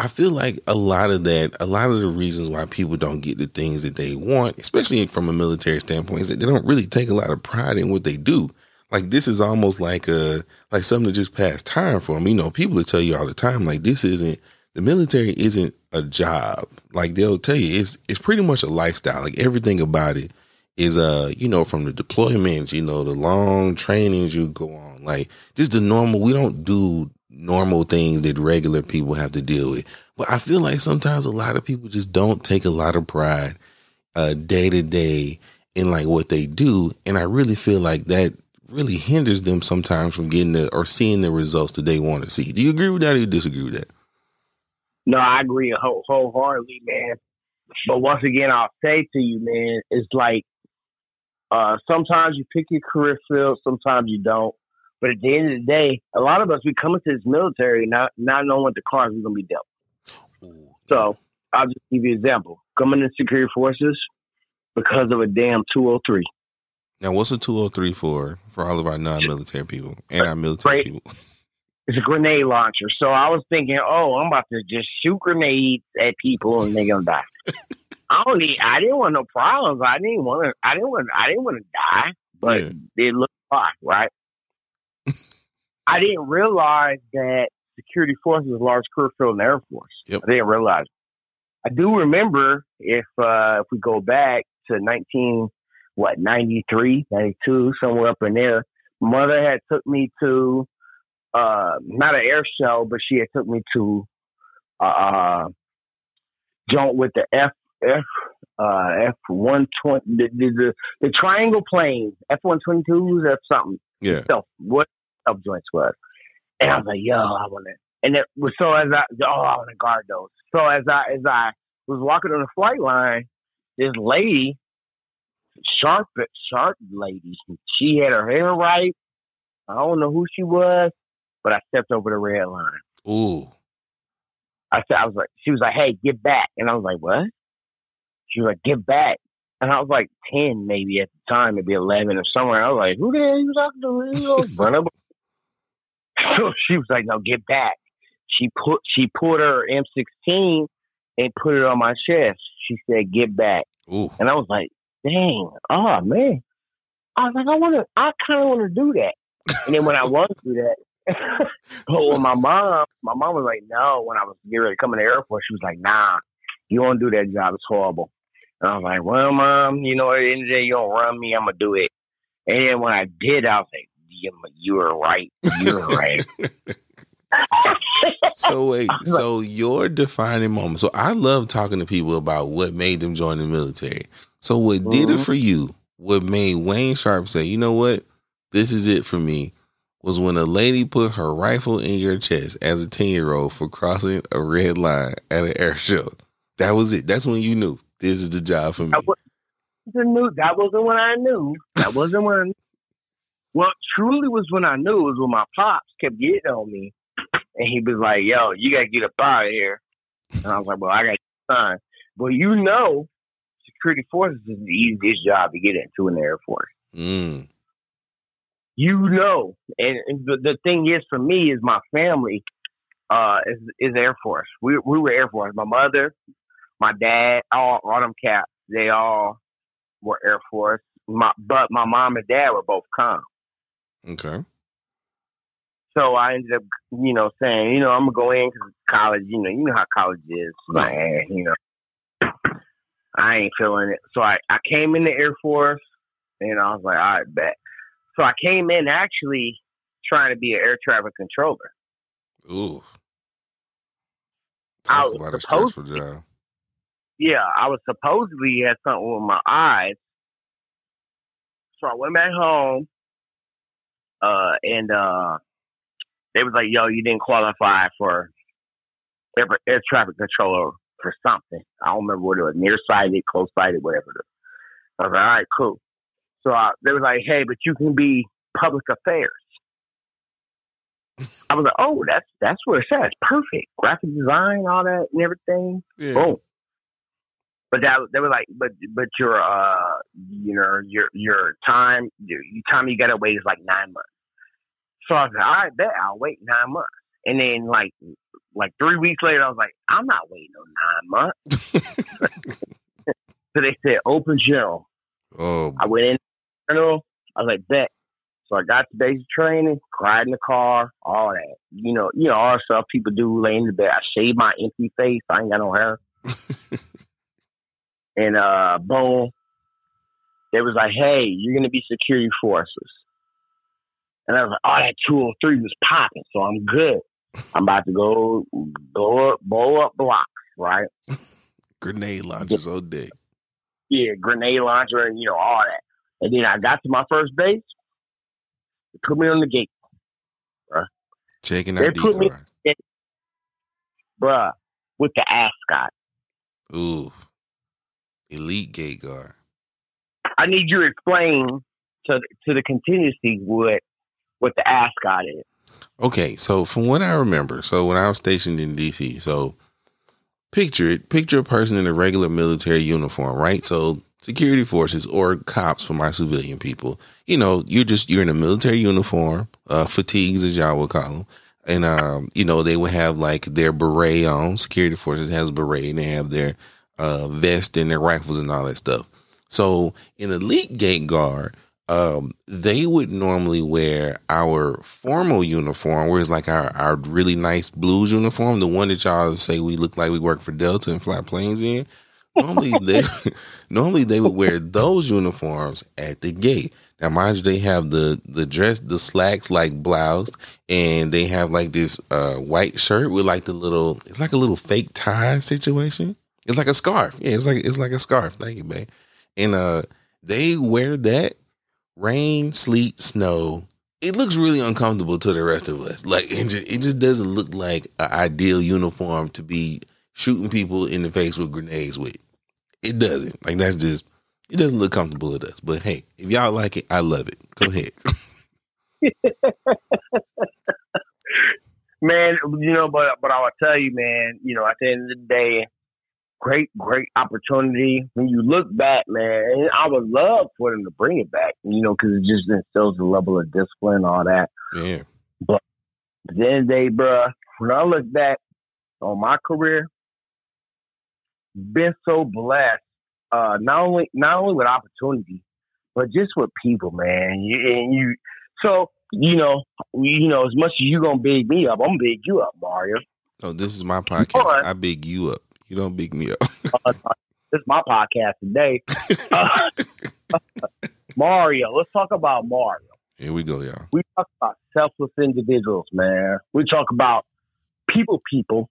I feel like a lot of that, a lot of the reasons why people don't get the things that they want, especially from a military standpoint, is that they don't really take a lot of pride in what they do. Like this is almost like a like something to just pass time for them. You know, people will tell you all the time, like this isn't the military isn't a job. Like they'll tell you, it's it's pretty much a lifestyle. Like everything about it is uh, you know, from the deployments, you know, the long trainings you go on, like just the normal. We don't do normal things that regular people have to deal with. But I feel like sometimes a lot of people just don't take a lot of pride uh day to day in like what they do. And I really feel like that really hinders them sometimes from getting the or seeing the results that they want to see. Do you agree with that or you disagree with that? No, I agree whole, wholeheartedly, man. But once again, I'll say to you, man, it's like uh, sometimes you pick your career field, sometimes you don't. But at the end of the day, a lot of us we come into this military not not knowing what the cards are going to be dealt. So I'll just give you an example. Coming into security forces because of a damn two oh three. Now, what's a two oh three for? For all of our non-military people and our military people. It's a grenade launcher. So I was thinking, oh, I'm about to just shoot grenades at people and they're gonna die. I don't need. I didn't want no problems. I didn't want to. I didn't want. I didn't want to die. But yeah. it looked like right. I didn't realize that security forces is a large career field in the Air Force. Yep. I didn't realize. I do remember if uh, if we go back to 19 what 93, 92, somewhere up in there. Mother had took me to uh, not an air show, but she had took me to uh, uh joint with the F F uh F one twenty the, the the triangle plane F one twenty twos F something. Yeah. So what self joints was. And I was like, yo, I want to. And it was so as I, oh, I want to guard those. So as I as I was walking on the flight line, this lady, sharp sharp lady, she had her hair right. I don't know who she was, but I stepped over the red line. Ooh. I said, I was like, she was like, hey, get back. And I was like, what? She was like, get back. And I was like 10 maybe at the time, maybe 11 or somewhere. I was like, who the hell you talking to? You know, so she was like, no, get back. She put, she put her M16 and put it on my chest. She said, get back. Ooh. And I was like, dang, oh man. I was like, I want to, I kind of want to do that. And then when I want to do that, but when my mom, my mom was like, no, when I was getting ready to come in the Air Force, she was like, nah, you won't do that job. It's horrible. And I was like, well, mom, you know, at the end of the day, you don't run me. I'm going to do it. And then when I did, I was like, you were right. You were right. so wait, so your defining moment. So I love talking to people about what made them join the military. So what mm-hmm. did it mm-hmm. for you? What made Wayne Sharp say, you know what, this is it for me? Was when a lady put her rifle in your chest as a ten year old for crossing a red line at an air show. That was it. That's when you knew this is the job for me. That, wasn't, that wasn't when I knew. That wasn't when. I knew. Well, truly was when I knew. Was when my pops kept getting on me, and he was like, "Yo, you gotta get up out of here." And I was like, "Well, I got time." But you know, security forces is the easiest job to get into in the Air Force. Mm. You know, and, and the, the thing is, for me, is my family uh, is, is Air Force. We we were Air Force. My mother, my dad, all all them cats, they all were Air Force. My but my mom and dad were both com. Okay. So I ended up, you know, saying, you know, I'm gonna go in because college. You know, you know how college is, man. You know, I ain't feeling it. So I I came in the Air Force, and I was like, all right, bet. So I came in actually trying to be an air traffic controller. Ooh. Talk I was about a stressful job yeah, I was supposedly had something with my eyes. So I went back home, uh, and uh, they was like, "Yo, you didn't qualify for air, air traffic controller for something. I don't remember what it was, nearsighted, close sighted, whatever." I was like, "All right, cool." So I, they was like, "Hey, but you can be public affairs." I was like, "Oh, that's that's what it says. Perfect. Graphic design, all that, and everything. Yeah. Boom." but that they were like, but but your uh you know your your time your time you gotta wait is like nine months. So I was like, all right, bet I'll wait nine months. And then like like three weeks later, I was like, I'm not waiting no nine months. so they said open general. Oh, I went in general. I was like, bet. So I got the basic training, cried in the car, all that. You know, you know, all the stuff people do laying in the bed. I shaved my empty face. I ain't got no hair. and uh, boom, they was like, "Hey, you're gonna be security forces," and I was like, "Oh, that 203 was popping, so I'm good. I'm about to go blow up, blow up blocks, right? grenade launchers all day. Yeah, grenade launcher, and you know all that. And then I got to my first base. They put me on the gate, bruh. Checking out put me, bruh, with the ascot. Ooh. Elite gate guard. I need you to explain to to the contingency what what the ascot is. Okay, so from what I remember, so when I was stationed in DC, so picture it, picture a person in a regular military uniform, right? So security forces or cops for my civilian people. You know, you're just you're in a military uniform, uh, fatigues as y'all would call them, and um, you know they would have like their beret on. Security forces has beret, and they have their uh, vest and their rifles and all that stuff. So in elite gate guard, um, they would normally wear our formal uniform, where it's like our, our really nice blues uniform, the one that y'all say we look like we work for Delta and fly planes in. Normally they normally they would wear those uniforms at the gate. Now, mind you, they have the the dress, the slacks like blouse, and they have like this uh, white shirt with like the little. It's like a little fake tie situation. It's like a scarf. Yeah, it's like it's like a scarf. Thank you, babe. And uh they wear that rain, sleet, snow, it looks really uncomfortable to the rest of us. Like it just, it just doesn't look like an ideal uniform to be shooting people in the face with grenades with. It doesn't. Like that's just it doesn't look comfortable to us. But hey, if y'all like it, I love it. Go ahead. man, you know, but but I will tell you, man, you know, at the end of the day, great, great opportunity. When you look back, man, I would love for them to bring it back, you know, because it just instills a level of discipline, all that. Yeah. But at the end of the day, bro, when I look back on my career, been so blessed, uh, not only not only with opportunity, but just with people, man. You, and you, so you know, you know, as much as you gonna big me up, I'm gonna big you up, Mario. Oh, this is my podcast. I big you up. You don't big me up. uh, this is my podcast today. Uh, Mario, let's talk about Mario. Here we go, y'all. We talk about selfless individuals, man. We talk about people, people.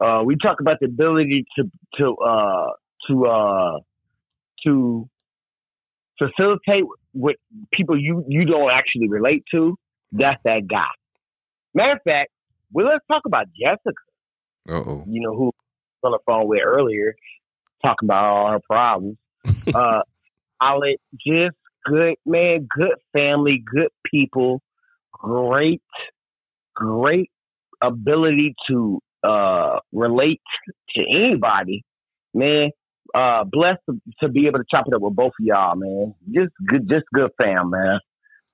Uh, we talk about the ability to to uh, to uh, to facilitate with people you you don't actually relate to. That's that guy. Matter of fact, well, let's talk about Jessica. oh. You know who on the phone with earlier, talking about all her problems. uh, solid, just good man, good family, good people, great, great ability to uh, relate to anybody. Man, uh, blessed to, to, be able to chop it up with both of y'all, man. Just good, just good fam, man.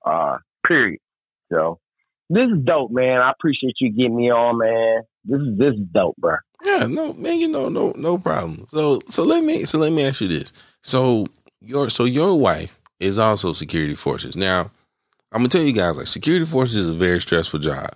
Uh, period. So this is dope, man. I appreciate you getting me on, man. This is this is dope, bro. Yeah, no, man, you know, no, no problem. So, so let me, so let me ask you this. So your, so your wife is also security forces. Now, I'm gonna tell you guys, like security forces is a very stressful job.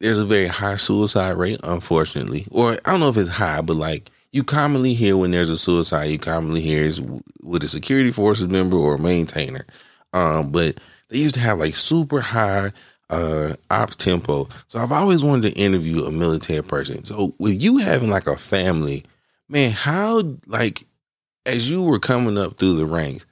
There's a very high suicide rate, unfortunately, or I don't know if it's high, but like you commonly hear when there's a suicide, you commonly hear is with a security forces member or a maintainer. Um, but they used to have like super high uh ops tempo. So I've always wanted to interview a military person. So with you having like a family, man, how like as you were coming up through the ranks,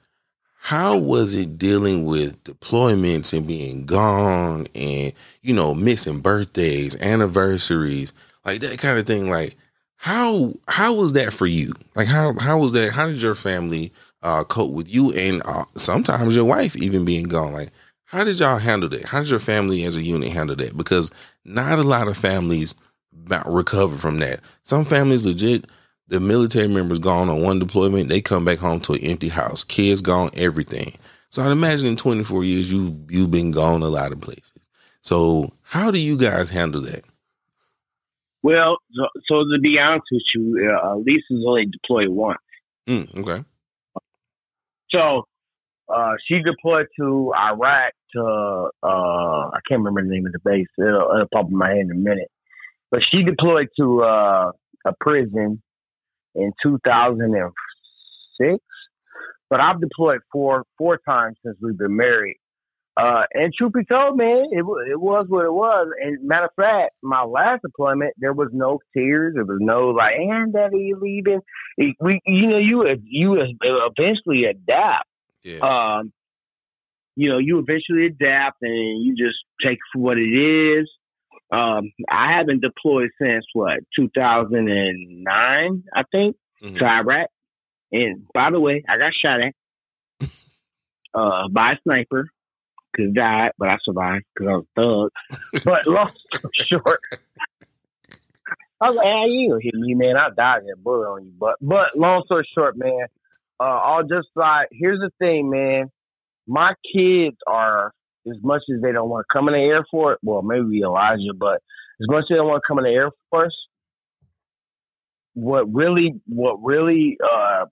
how was it dealing with deployments and being gone and you know missing birthdays, anniversaries, like that kind of thing? Like how how was that for you? Like how how was that? How did your family uh, cope with you and uh, sometimes your wife even being gone? Like how did y'all handle that? How did your family as a unit handle that? Because not a lot of families recover from that. Some families legit, the military members gone on one deployment, they come back home to an empty house, kids gone, everything. So I'd imagine in 24 years you you've been gone a lot of places. So how do you guys handle that? Well, so, so to be honest with you, uh, Lisa's only deployed once. Mm, okay. So uh, she deployed to Iraq to uh, I can't remember the name of the base. It'll, it'll pop in my head in a minute. But she deployed to uh, a prison in 2006. But I've deployed four four times since we've been married. Uh, and truth be told, man, it it was what it was. And matter of fact, my last deployment, there was no tears. There was no like, "And daddy, you leaving?" It, we, you know, you you eventually adapt. Yeah. Um, you know, you eventually adapt and you just take for what it is. Um, I haven't deployed since what 2009, I think, mm-hmm. to Iraq. And by the way, I got shot at uh, by a sniper. Cause died, but I survived because I was thug. but long story short, I was like, "Hey, you gonna hit me, man? I died in a bullet on you." But but long story short, man, uh, I'll just like here's the thing, man my kids are as much as they don't want to come in the Air Force. Well, maybe Elijah, but as much as they don't want to come in the Air Force, what really what really uh,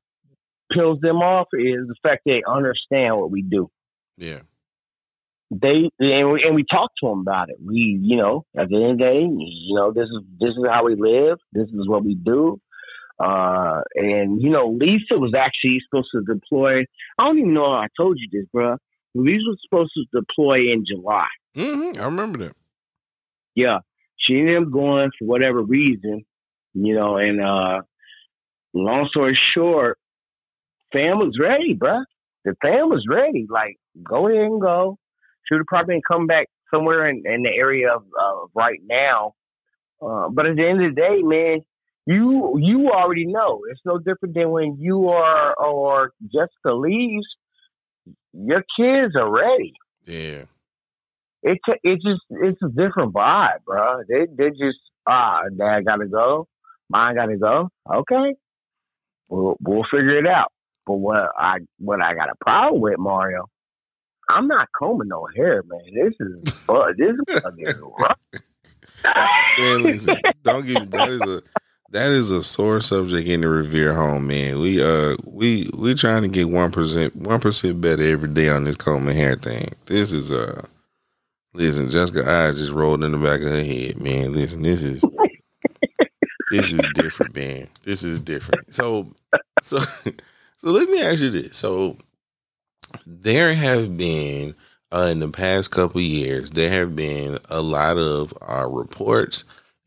peels them off is the fact they understand what we do. Yeah. They and we, and we talk to them about it. We, you know, at the end of the day, you know, this is this is how we live. This is what we do. Uh, and you know, Lisa was actually supposed to deploy. I don't even know how I told you this, bro. Lisa were supposed to deploy in July. Mm-hmm. I remember that. Yeah, she ended up going for whatever reason, you know. And uh, long story short, fam was ready, bro. The fam was ready. Like, go ahead and go. Should have probably come back somewhere in, in the area of uh, right now. Uh, but at the end of the day, man, you you already know. It's no different than when you are or Jessica leaves. Your kids are ready. Yeah. It it just it's a different vibe, bro. They they just ah, dad gotta go, mine gotta go. Okay, we'll we'll figure it out. But what I what I got a problem with Mario, I'm not combing no hair, man. This is uh, this is fucking rough. Man, listen, don't get that is a that is a sore subject in the Revere home, man. We uh we we trying to get one percent one percent better every day on this combing hair thing. This is uh listen, Jessica eyes just rolled in the back of her head, man. Listen, this is this is different, man. This is different. So so so let me ask you this. So there have been uh, in the past couple years, there have been a lot of uh, reports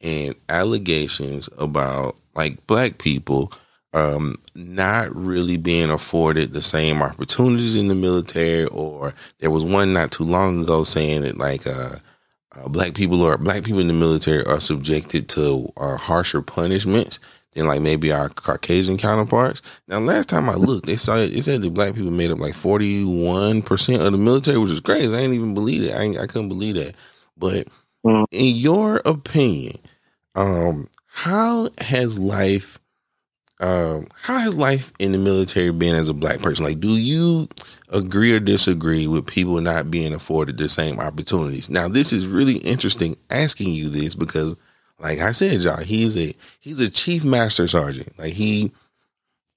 and allegations about like black people um, not really being afforded the same opportunities in the military. Or there was one not too long ago saying that like uh, uh, black people or black people in the military are subjected to uh, harsher punishments than like maybe our Caucasian counterparts. Now, last time I looked, they saw it, said that black people made up like forty one percent of the military, which is crazy. I didn't even believe it. I, I couldn't believe that. But mm. in your opinion, um, how has life um, how has life in the military been as a black person? Like, do you agree or disagree with people not being afforded the same opportunities? Now, this is really interesting asking you this because like I said, y'all, he's a he's a chief master sergeant. Like he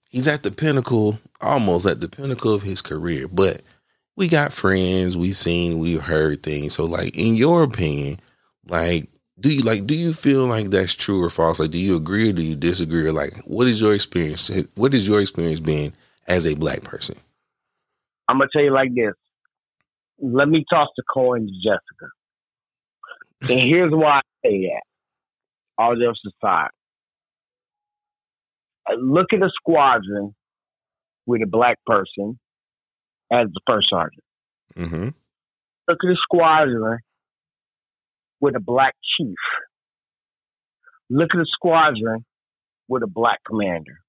he's at the pinnacle, almost at the pinnacle of his career. But we got friends, we've seen, we've heard things. So like in your opinion, like do you like do you feel like that's true or false? Like do you agree or do you disagree? Or like what is your experience? What is your experience being as a black person? I'm gonna tell you like this. Let me toss the coin to Jessica. And here's why I say that all jokes aside, look at a squadron with a black person as the first sergeant. Mm-hmm. Look at a squadron with a black chief. Look at a squadron with a black commander.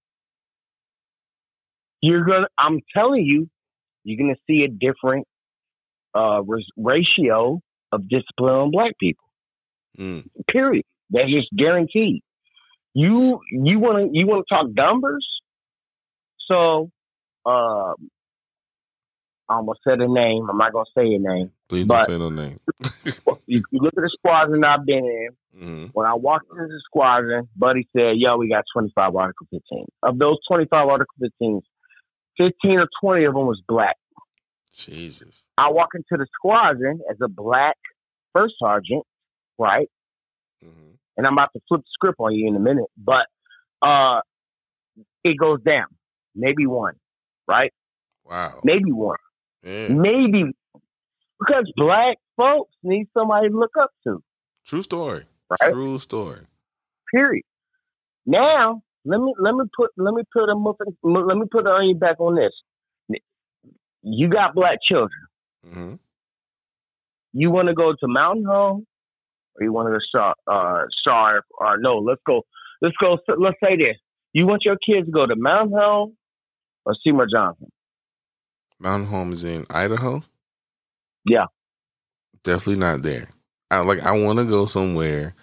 You're gonna. I'm telling you, you're gonna see a different uh, ratio of discipline on black people. Mm. Period. That's just guaranteed. You you want to you want to talk numbers? So, um, I almost said a name. I'm not gonna say a name. Please don't say no name. if you look at the squadron I've been in, mm-hmm. when I walked into the squadron, Buddy said, "Yo, we got 25 Article 15. Of those 25 Article 15s, 15 or 20 of them was black." Jesus. I walk into the squadron as a black first sergeant, right? Mm-hmm and I'm about to flip the script on you in a minute, but uh, it goes down. Maybe one, right? Wow. Maybe one. Maybe because black folks need somebody to look up to. True story. Right? True story. Period. Now let me let me put let me put a muffin, let me put the onion back on this. You got black children. Mm-hmm. You want to go to Mountain Home or you want to start, uh, or no, let's go, let's go, let's say this. You want your kids to go to Mountain Home or Seymour Johnson? Mount Home is in Idaho? Yeah. Definitely not there. I like I want to go somewhere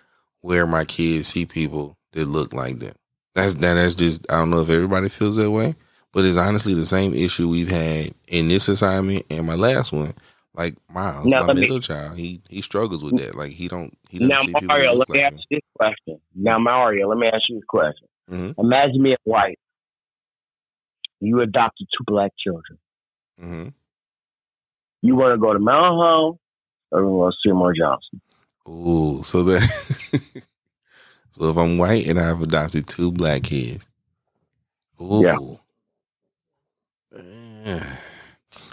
where my kids see people that look like them. That's that, that's just I don't know if everybody feels that way, but it's honestly the same issue we've had in this assignment and my last one like Miles, now, my middle me, child, he he struggles with that. Like he don't he now Mario. Let me like ask him. you this question. Now Mario, let me ask you this question. Mm-hmm. Imagine me as white. You adopted two black children. Mm-hmm. You want to go to Mount Home or you want to Seymour Johnson? Ooh, so that so if I'm white and I've adopted two black kids, ooh, yeah.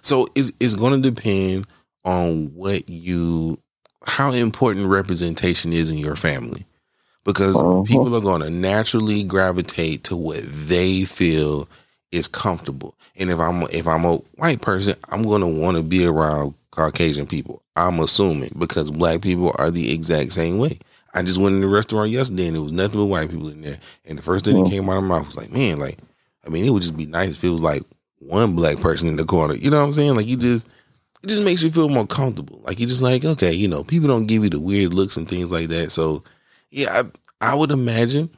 So it's it's going to depend on what you how important representation is in your family because uh-huh. people are going to naturally gravitate to what they feel is comfortable. And if I'm if I'm a white person, I'm to want to be around Caucasian people. I'm assuming because black people are the exact same way. I just went in the restaurant yesterday and there was nothing but white people in there. And the first thing that mm. came out of my mouth was like, man, like, I mean, it would just be nice if it was like one black person in the corner. You know what I'm saying? Like, you just, it just makes you feel more comfortable. Like, you just like, okay, you know, people don't give you the weird looks and things like that. So, yeah, I, I would imagine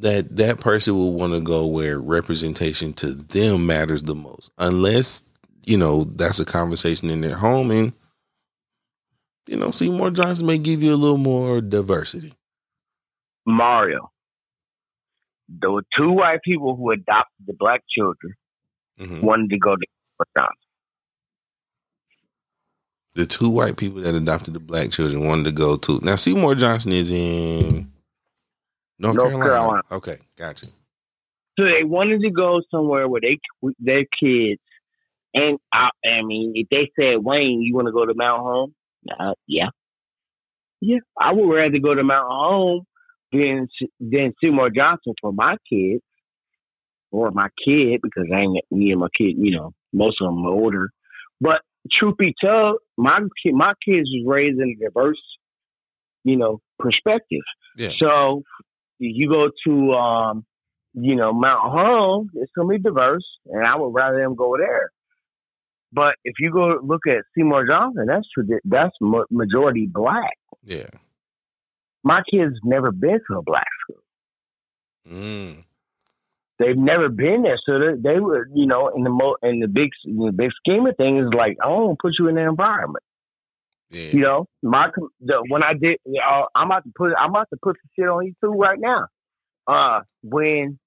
that that person will want to go where representation to them matters the most, unless you know that's a conversation in their home, and you know Seymour Johnson may give you a little more diversity. Mario, the two white people who adopted the black children mm-hmm. wanted to go to Johnson. The two white people that adopted the black children wanted to go to. Now Seymour Johnson is in North, North Carolina. Carolina. Okay, gotcha. So they wanted to go somewhere where they their kids, and I, I mean, if they said Wayne, you want to go to Mount Home? Uh, yeah, yeah. I would rather go to Mount Home than than Seymour Johnson for my kids or my kid because I ain't me and my kid. You know, most of them are older. But truth be told, my kid, my kids was raised in a diverse, you know, perspective. Yeah. So you go to um, you know Mount Home, it's gonna be diverse, and I would rather them go there. But if you go look at Seymour Johnson, that's that's majority black. Yeah, my kids never been to a black school. Mm. They've never been there, so they, they were, you know, in the mo- in the big in the big scheme of things, like I don't put you in that environment. Yeah. You know, my the, when I did, uh, I'm about to put I'm about to put some shit on YouTube right now. Uh, when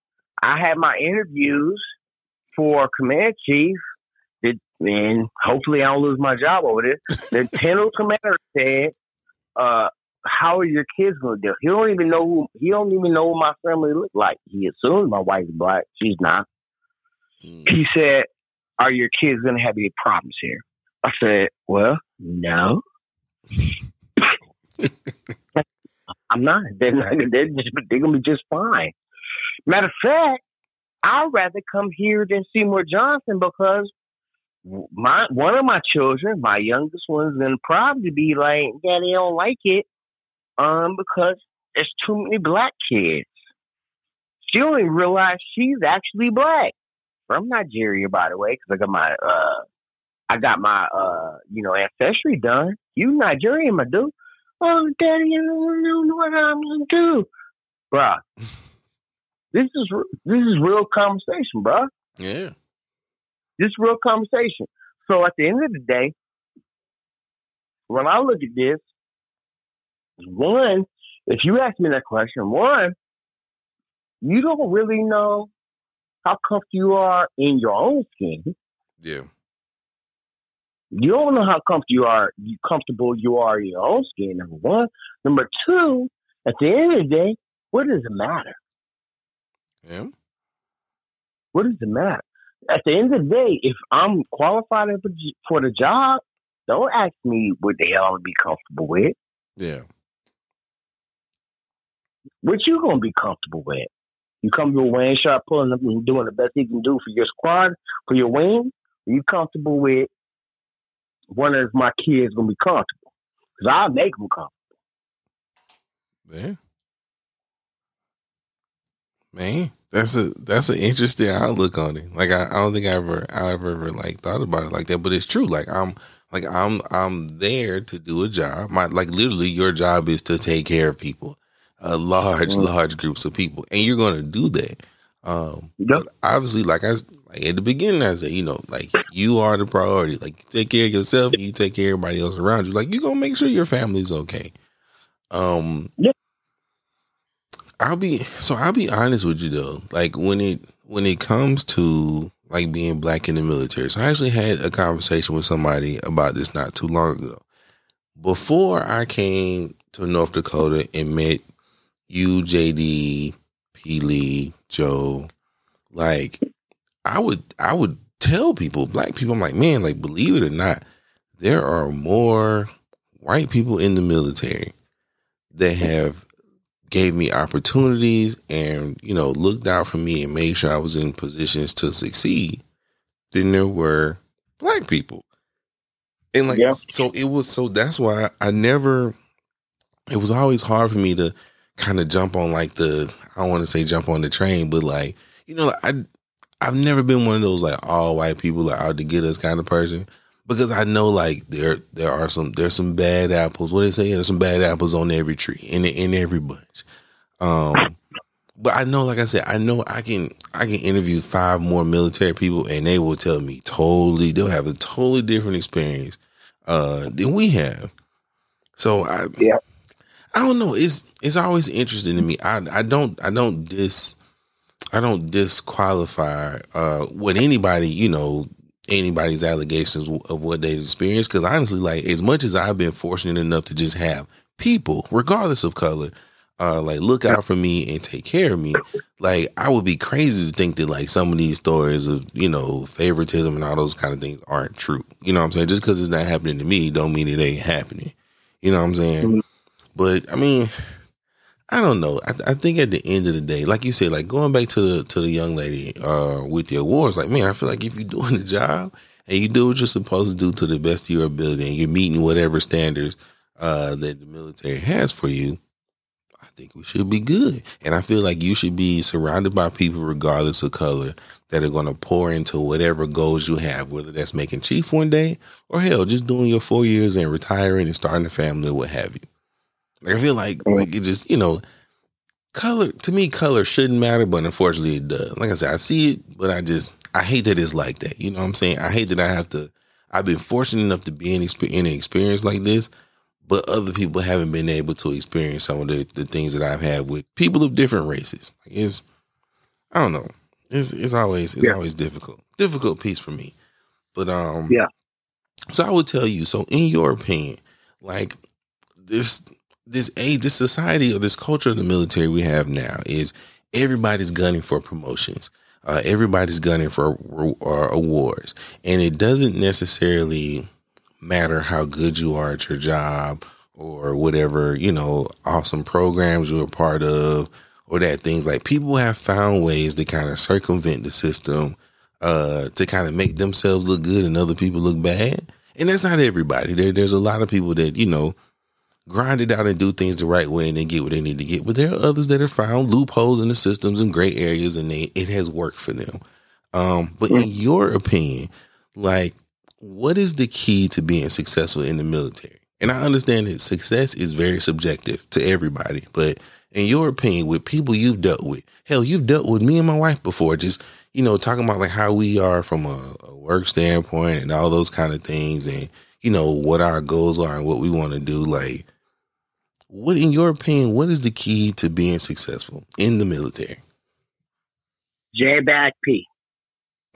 I had my interviews for command chief, it, and hopefully I don't lose my job over this. the lieutenant commander said, uh, "How are your kids going to do?" He don't even know who he don't even know what my family look like. He assumes my wife's black. She's not. Mm. He said, "Are your kids going to have any problems here?" I said, "Well, no." I'm not. They're not. They're just. They're gonna be just fine. Matter of fact, I'd rather come here than Seymour Johnson because my one of my children, my youngest one's gonna probably be like, "Daddy, I don't like it," um, because there's too many black kids. She only realized she's actually black from Nigeria, by the way, because I got my uh, I got my uh, you know, ancestry done. You Nigerian, my dude. Oh, daddy, I don't know what I'm gonna do, bruh. this is this is real conversation, bruh. Yeah, this is real conversation. So at the end of the day, when I look at this, one, if you ask me that question, one, you don't really know how comfortable you are in your own skin. Yeah. You don't know how comfortable you are, comfortable you are in your own skin. Number one. Number two. At the end of the day, what does it matter? Yeah. What does it matter? At the end of the day, if I'm qualified for the job, don't ask me what they all be comfortable with. Yeah. What you gonna be comfortable with? You come to a Wayne Sharp pulling up and doing the best he can do for your squad, for your wing. Are you comfortable with one of my kids gonna be comfortable because I'll make them comfortable. Yeah. Man, that's a that's an interesting outlook on it. Like I, I don't think I ever I ever ever like thought about it like that, but it's true. Like I'm like I'm I'm there to do a job. My like literally your job is to take care of people, a large mm-hmm. large groups of people, and you're going to do that. Um, yep. obviously, like I like at the beginning, I said, you know, like you are the priority. Like you take care of yourself, and you take care of everybody else around you. Like you gonna make sure your family's okay. Um, yep. I'll be so I'll be honest with you though. Like when it when it comes to like being black in the military, so I actually had a conversation with somebody about this not too long ago. Before I came to North Dakota and met you, JD, P. Lee, Joe, like I would I would tell people, black people, I'm like, man, like believe it or not, there are more white people in the military that have gave me opportunities and, you know, looked out for me and made sure I was in positions to succeed than there were black people. And like, yeah. so it was, so that's why I never, it was always hard for me to kind of jump on like the, I don't want to say jump on the train, but like, you know, I, I've never been one of those like all white people are out to get us kind of person because I know like there there are some there's some bad apples. What do they say? There's some bad apples on every tree in in every bunch. Um, but I know, like I said, I know I can I can interview five more military people and they will tell me totally they'll have a totally different experience uh, than we have. So I yeah. I don't know. It's it's always interesting to me. I I don't I don't dis I don't disqualify uh, what anybody you know anybody's allegations of what they've experienced because honestly, like as much as I've been fortunate enough to just have people, regardless of color, uh, like look out for me and take care of me. Like I would be crazy to think that like some of these stories of you know favoritism and all those kind of things aren't true. You know what I'm saying? Just because it's not happening to me, don't mean it ain't happening. You know what I'm saying? But I mean, I don't know. I, I, think at the end of the day, like you said, like going back to the to the young lady uh, with the awards, like man, I feel like if you're doing the job and you do what you're supposed to do to the best of your ability, and you're meeting whatever standards uh, that the military has for you, I think we should be good. And I feel like you should be surrounded by people, regardless of color, that are going to pour into whatever goals you have, whether that's making chief one day or hell, just doing your four years and retiring and starting a family, what have you. Like I feel like like it just you know, color to me color shouldn't matter, but unfortunately it does. Like I said, I see it, but I just I hate that it's like that. You know what I'm saying? I hate that I have to. I've been fortunate enough to be in, in an experience like this, but other people haven't been able to experience some of the, the things that I've had with people of different races. Like it's I don't know. It's it's always it's yeah. always difficult. Difficult piece for me. But um Yeah. So I would tell you, so in your opinion, like this this age, this society or this culture of the military we have now is everybody's gunning for promotions. Uh, everybody's gunning for uh, awards, and it doesn't necessarily matter how good you are at your job or whatever you know awesome programs you're a part of or that things like people have found ways to kind of circumvent the system uh, to kind of make themselves look good and other people look bad. And that's not everybody. There, there's a lot of people that you know grind it out and do things the right way and then get what they need to get. But there are others that have found loopholes in the systems and gray areas and they, it has worked for them. Um, but in mm. your opinion, like, what is the key to being successful in the military? And I understand that success is very subjective to everybody, but in your opinion, with people you've dealt with, hell, you've dealt with me and my wife before, just, you know, talking about like how we are from a, a work standpoint and all those kind of things and, you know, what our goals are and what we want to do. Like, what, in your opinion, what is the key to being successful in the military? J back P.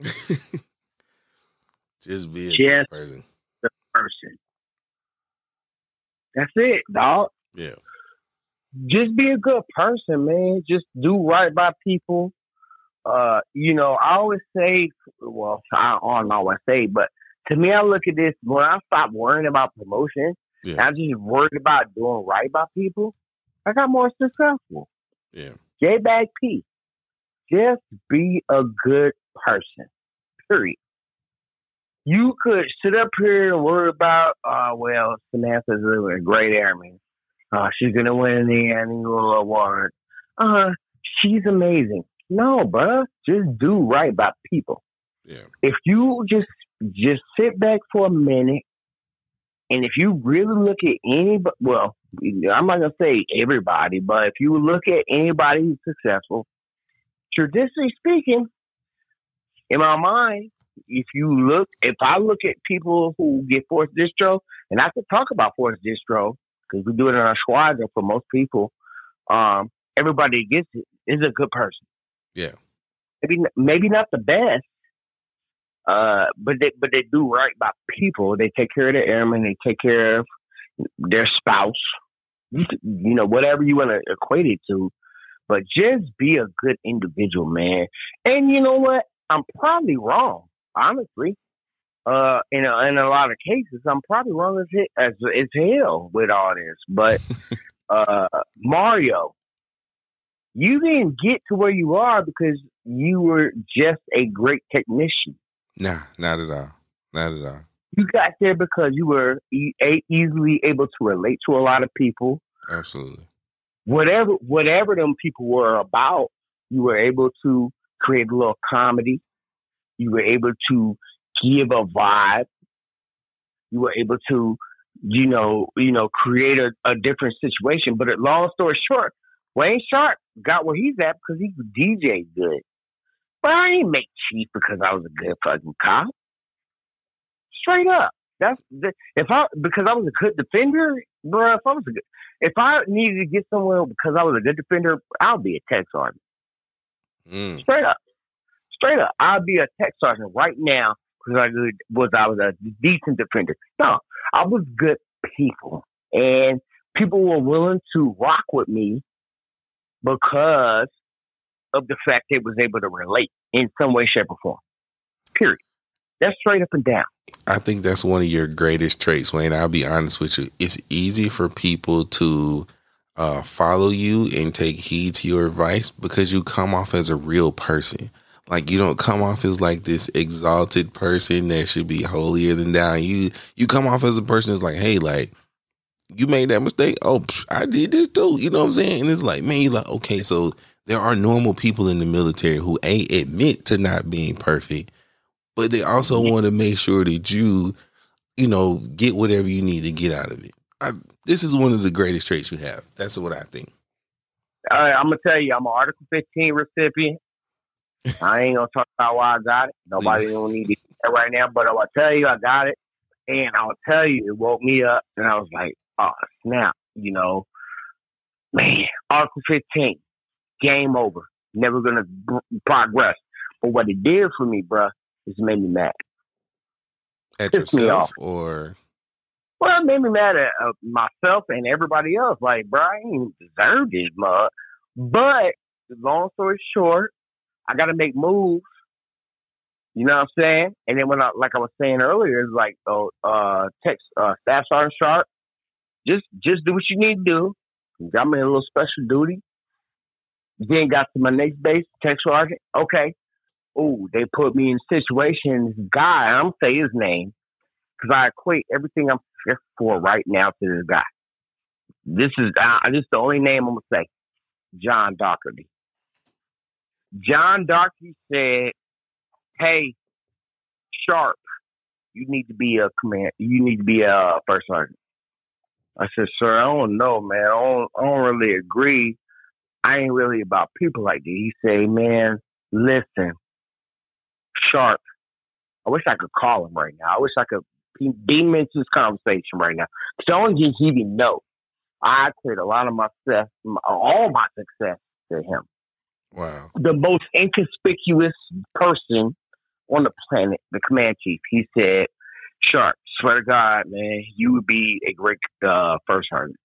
Just be a Just person. The person. That's it, dog. Yeah. Just be a good person, man. Just do right by people. Uh, you know, I always say, well, I don't know what I say, but to me, I look at this when I stop worrying about promotion yeah. I'm just worried about doing right by people. I got more successful. Yeah. J Bag P. Just be a good person. Period. You could sit up here and worry about, uh, well, Samantha's a great airman. Uh, she's gonna win the annual award. Uh, she's amazing. No, bruh, just do right by people. Yeah. If you just just sit back for a minute and if you really look at anybody, well, I'm not gonna say everybody, but if you look at anybody who's successful, traditionally speaking, in my mind, if you look, if I look at people who get forced distro, and I could talk about forced distro because we do it in our squad, squadron for most people, um, everybody gets it is a good person. Yeah. Maybe maybe not the best, uh, but they but they do right by people. They take care of the airmen. They take care of their spouse. You know, whatever you want to equate it to. But just be a good individual, man. And you know what? I'm probably wrong, honestly. Uh, in a, in a lot of cases, I'm probably wrong as as, as hell with all this. But uh, Mario, you didn't get to where you are because you were just a great technician. Nah, not at all. Not at all. You got there because you were e- easily able to relate to a lot of people. Absolutely. Whatever, whatever them people were about, you were able to create a little comedy. You were able to give a vibe. You were able to, you know, you know, create a, a different situation. But long story short, Wayne Sharp got where he's at because he DJ good. But I ain't make chief because I was a good fucking cop. Straight up. That's if I because I was a good defender, bro. If I was a good, if I needed to get somewhere because I was a good defender, I'll be a tech sergeant. Mm. Straight up, straight up, I'll be a tech sergeant right now because I was I was a decent defender. No, I was good people, and people were willing to rock with me because of the fact they was able to relate in some way, shape, or form. Period. That's straight up and down. I think that's one of your greatest traits, Wayne. I'll be honest with you. It's easy for people to uh, follow you and take heed to your advice because you come off as a real person. Like you don't come off as like this exalted person that should be holier than thou. You you come off as a person that's like, hey, like you made that mistake. Oh, I did this too. You know what I'm saying? And it's like, man, you like, okay, so there are normal people in the military who ain't admit to not being perfect, but they also mm-hmm. want to make sure that you, you know, get whatever you need to get out of it. I, this is one of the greatest traits you have. That's what I think. All right, I'm gonna tell you, I'm an Article 15 recipient. I ain't gonna talk about why I got it. Nobody don't need to that right now, but I'll tell you, I got it, and I'll tell you, it woke me up, and I was like, oh snap, you know, man, Article 15, game over, never gonna progress. But what it did for me, bruh, is it made me mad. At Pissed yourself, or well, it made me mad at uh, myself and everybody else. Like, bro, I ain't deserve this mug. But long story short, I got to make moves. You know what I'm saying? And then when I, like I was saying earlier, it's like, oh, uh, text, uh, staff sergeant sharp, just, just do what you need to do. Me a little special duty. Then got to my next base, tech sergeant. Okay. Oh, they put me in situations. Guy, I'm say his name because I equate everything I'm here for right now to this guy. This is uh, this is the only name I'm gonna say. John Doherty. John Doherty said, "Hey, Sharp, you need to be a command. You need to be a first sergeant." I said, "Sir, I don't know, man. I don't, I don't really agree. I ain't really about people like that." He said, "Man, listen, Sharp. I wish I could call him right now. I wish I could beam into this conversation right now. So I want to even know I credit a lot of my success, all my success to him. Wow. The most inconspicuous person on the planet, the command chief. He said, Sharp, swear to God, man, you would be a great uh, first sergeant.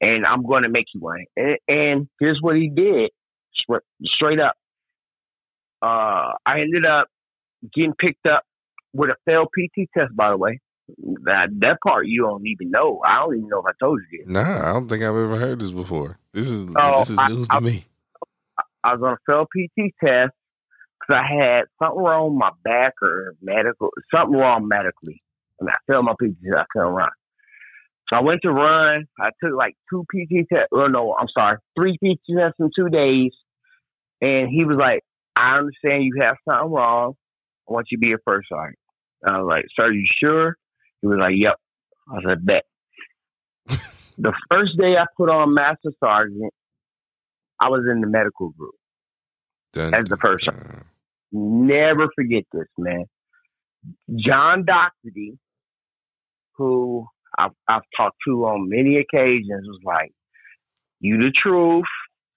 And I'm going to make you one. And, and here's what he did straight up. Uh, I ended up getting picked up with a failed PT test, by the way. That that part you don't even know. I don't even know if I told you this. Nah, I don't think I've ever heard this before. This is oh, this is news I, to me. I was on a failed PT test because I had something wrong with my back or medical, something wrong medically. I And I failed my PT test. I couldn't run. So I went to run. I took like two PT tests. Oh no, I'm sorry, three PT tests in two days. And he was like, "I understand you have something wrong. I want you to be a first sergeant." I was like, "Sir, you sure?" He was like, "Yep." I said, "Bet." the first day I put on Master Sergeant, I was in the medical group dun, as the first. Dun. Never forget this, man. John Doherty, who I've, I've talked to on many occasions, was like, "You the truth.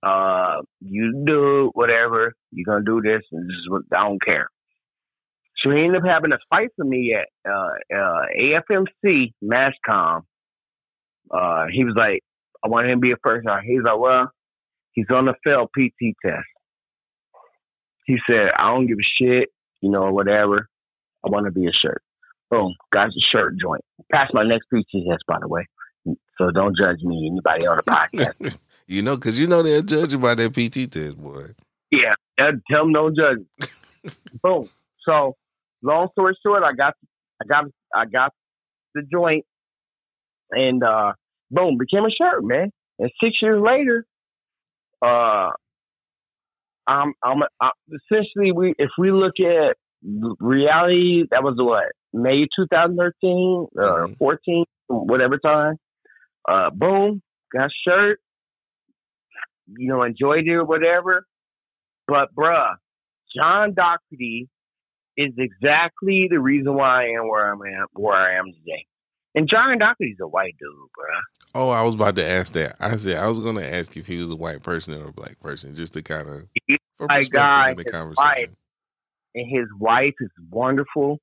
Uh, you do whatever. You're gonna do this, and this is what I don't care." So he ended up having a fight for me at uh, uh, AFMC MAJCOM. Uh, he was like, I want him to be a first round. He's like, well, he's on the failed PT test. He said, I don't give a shit, you know, whatever. I want to be a shirt. Boom, got a shirt joint. Passed my next PT test, by the way. So don't judge me, anybody on the podcast. you know, because you know they're judging by their PT test, boy. Yeah, tell them don't judge. Boom. So long story short, I got I got I got the joint, and uh, boom, became a shirt, man. And six years later, uh, I'm, I'm, i essentially we if we look at reality, that was what May 2013 or uh, mm-hmm. 14, whatever time. Uh, boom, got shirt. You know, enjoyed it or whatever. But bruh, John Doherty is exactly the reason why I am where I'm at, where I am today. And John Doherty's a white dude, bruh. Oh, I was about to ask that. I said I was going to ask if he was a white person or a black person, just to kind of for guy, in the conversation. Wife, and his wife is wonderful,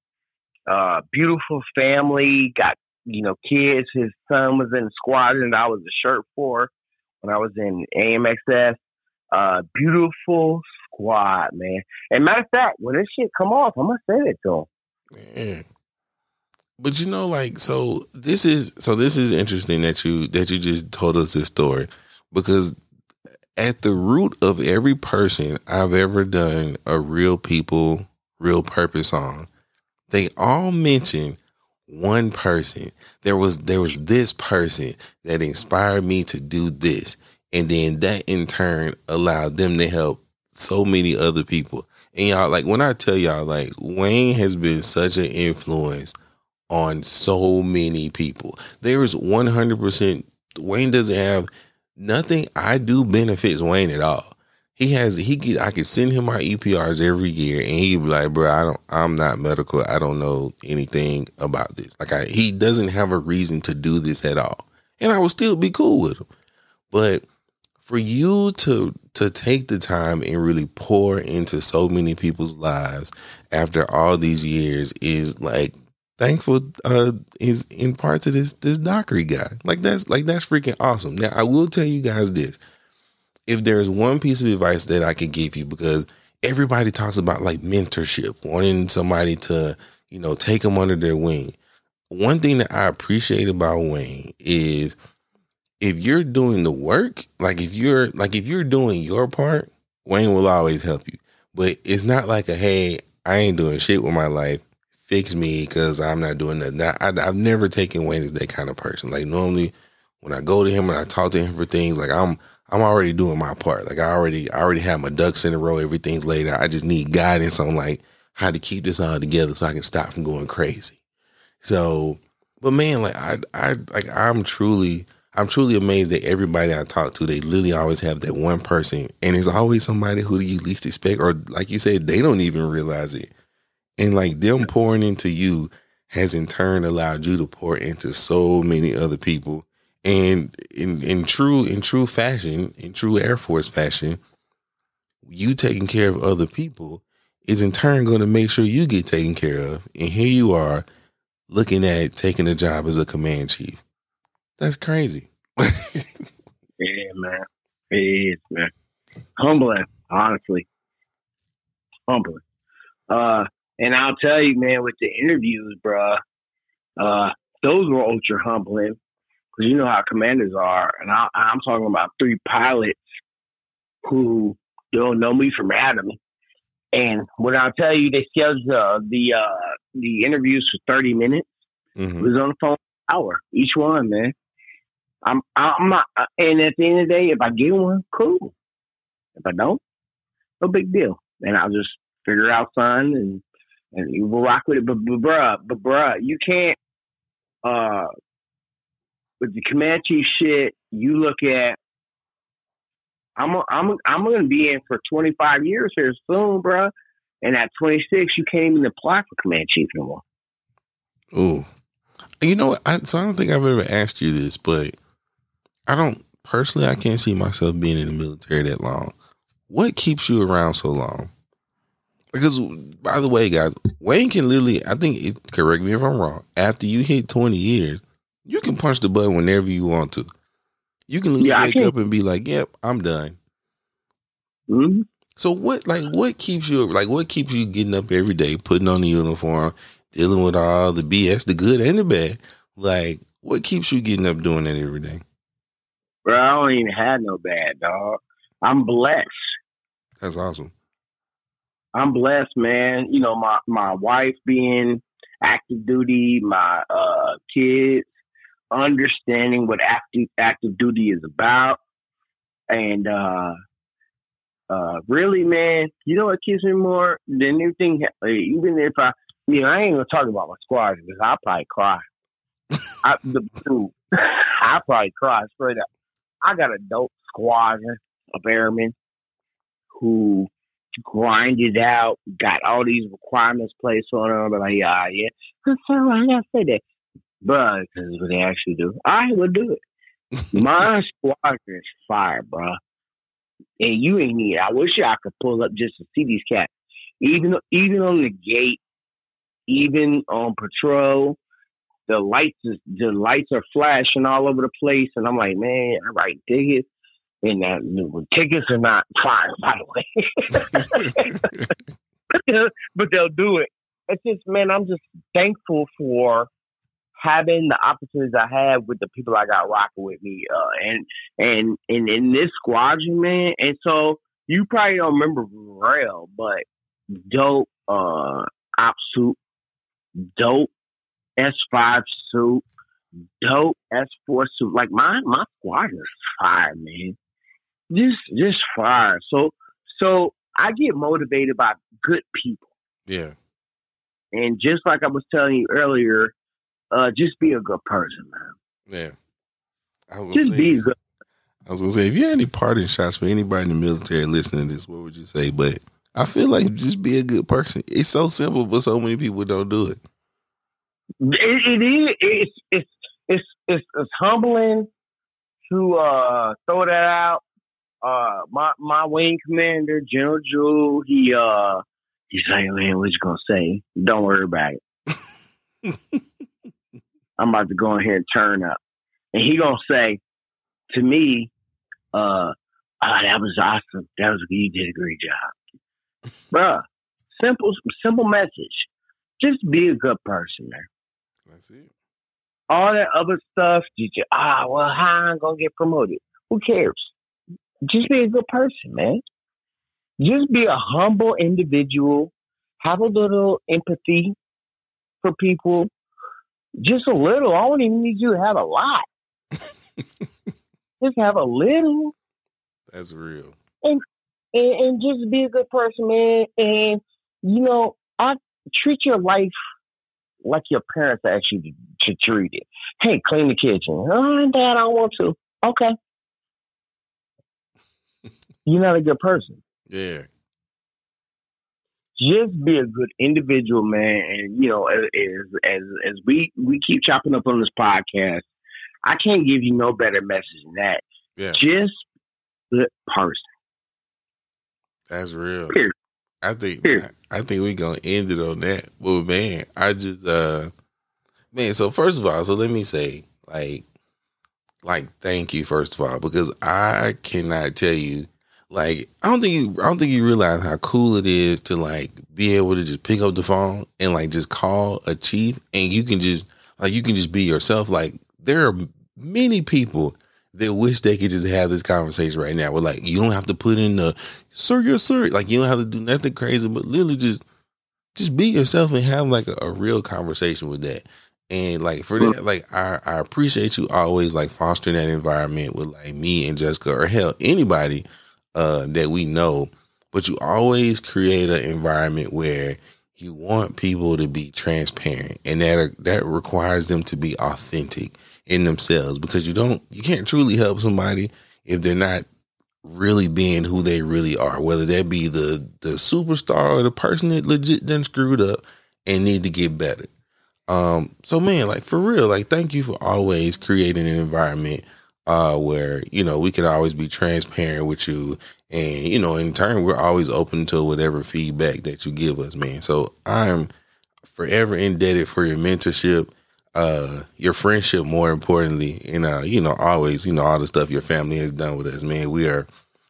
uh, beautiful family. Got you know kids. His son was in the squadron that I was a shirt for when I was in AMXS. Uh, beautiful squad, man. And matter of fact, when this shit come off, I'm gonna say it to him. But you know, like, so this is so this is interesting that you that you just told us this story because at the root of every person I've ever done a real people, real purpose on, they all mention one person. There was there was this person that inspired me to do this. And then that in turn allowed them to help so many other people. And y'all, like when I tell y'all, like Wayne has been such an influence on so many people. There is 100%, Wayne doesn't have nothing I do benefits Wayne at all. He has, he get, I could send him my EPRs every year and he'd be like, bro, I don't, I'm not medical. I don't know anything about this. Like I, he doesn't have a reason to do this at all. And I would still be cool with him. But for you to to take the time and really pour into so many people's lives after all these years is like thankful uh is in part to this this Dockery guy. Like that's like that's freaking awesome. Now I will tell you guys this. If there's one piece of advice that I could give you because everybody talks about like mentorship, wanting somebody to, you know, take them under their wing. One thing that I appreciate about Wayne is if you're doing the work, like if you're like if you're doing your part, Wayne will always help you. But it's not like a hey, I ain't doing shit with my life. Fix me because I'm not doing that. I, have never taken Wayne as that kind of person. Like normally, when I go to him and I talk to him for things, like I'm I'm already doing my part. Like I already I already have my ducks in a row. Everything's laid out. I just need guidance on like how to keep this all together so I can stop from going crazy. So, but man, like I I like I'm truly I'm truly amazed that everybody I talk to, they literally always have that one person, and it's always somebody who do you least expect, or like you said, they don't even realize it. And like them pouring into you has in turn allowed you to pour into so many other people. And in in true in true fashion, in true Air Force fashion, you taking care of other people is in turn going to make sure you get taken care of. And here you are looking at taking a job as a command chief. That's crazy. yeah, man. It is, man. Humbling, honestly. Humbling. Uh, and I'll tell you, man, with the interviews, bruh, uh, those were ultra humbling because you know how commanders are. And I, I'm talking about three pilots who don't know me from Adam. And when I tell you, they scheduled uh, the uh, the interviews for 30 minutes. Mm-hmm. It was on the phone hour each one, man. I'm I'm not, uh, and at the end of the day, if I get one, cool. If I don't, no big deal. And I'll just figure out son and and we'll rock with it. But, but bruh, but bruh, you can't uh with the command chief shit. You look at. I'm a, I'm a, I'm gonna be in for 25 years here soon, bro. And at 26, you can't even apply for command chief anymore. Ooh, you know? I, so I don't think I've ever asked you this, but I don't personally. I can't see myself being in the military that long. What keeps you around so long? Because, by the way, guys, Wayne can literally. I think. Correct me if I'm wrong. After you hit 20 years, you can punch the button whenever you want to. You can yeah, wake up and be like, "Yep, I'm done." Mm-hmm. So what, like, what keeps you, like, what keeps you getting up every day, putting on the uniform, dealing with all the BS, the good and the bad? Like, what keeps you getting up doing that every day? Bro, I don't even have no bad dog. I'm blessed. That's awesome. I'm blessed, man. You know, my my wife being active duty, my uh, kids, understanding what active active duty is about, and uh, uh, really, man, you know what keeps me more than anything? Even if I, you know, I ain't gonna talk about my squad because I'll probably cry. I, the, dude, I probably cry straight up. I got a dope squadron of airmen who grinded out, got all these requirements placed on them, but like, yeah, yeah. So I gotta say that, bro, because what they actually do. I would do it. My squadron is fire, bro. And you ain't need. I wish I could pull up just to see these cats. Even even on the gate, even on patrol, the lights is the lights are flashing all over the place, and I'm like, man, I write tickets, and that tickets are not fire, by the way, but they'll do it. It's just, man, I'm just thankful for having the opportunities I have with the people I got rocking with me, uh, and and and in this squadron, man. And so you probably don't remember Rail, but dope uh op suit, dope S five suit, dope S four suit. Like my my squadron is fire, man. Just just fire. So so I get motivated by good people. Yeah. And just like I was telling you earlier, uh, just be a good person, man. Yeah. just say, be good. I was gonna say, if you had any parting shots for anybody in the military listening to this, what would you say? But I feel like just be a good person. It's so simple, but so many people don't do it. It, it is. It's, it's it's it's it's humbling to uh, throw that out. Uh, my my wing commander, General Jewel, he uh, he's like, man, what you gonna say? Don't worry about it. I'm about to go in here and turn up. And he gonna say to me, uh, oh, that was awesome. That was you did a great job. Bruh, simple simple message. Just be a good person, man. That's it. All that other stuff, did you just, ah, well, how I'm gonna get promoted? Who cares? Just be a good person, man. Just be a humble individual. Have a little empathy for people just a little. I don't even need you to have a lot. just have a little. That's real. And, and and just be a good person, man. And you know, I treat your life like your parents ask you to, to treat it. Hey, clean the kitchen. Oh, Dad, I don't want to. Okay. You're not a good person. Yeah just be a good individual, man. And you know, as as as we we keep chopping up on this podcast, I can't give you no better message than that. Yeah. Just good person. That's real. Period. I think Period. I think we're gonna end it on that. Well, man, I just uh, man. So first of all, so let me say, like, like, thank you first of all because I cannot tell you like I don't think you I don't think you realize how cool it is to like be able to just pick up the phone and like just call a chief and you can just like you can just be yourself. Like there are many people that wish they could just have this conversation right now. Where like you don't have to put in the sir, yes, sir. Like you don't have to do nothing crazy, but literally just just be yourself and have like a, a real conversation with that. And like for that, like I, I appreciate you always like fostering that environment with like me and Jessica or hell anybody uh, that we know, but you always create an environment where you want people to be transparent, and that that requires them to be authentic in themselves because you don't you can't truly help somebody if they're not really being who they really are, whether that be the the superstar or the person that legit done screwed up and need to get better. Um, so man, like for real, like thank you for always creating an environment uh, where you know we can always be transparent with you, and you know in turn we're always open to whatever feedback that you give us, man. So I'm forever indebted for your mentorship, uh, your friendship, more importantly, and uh, you know always you know all the stuff your family has done with us, man. We are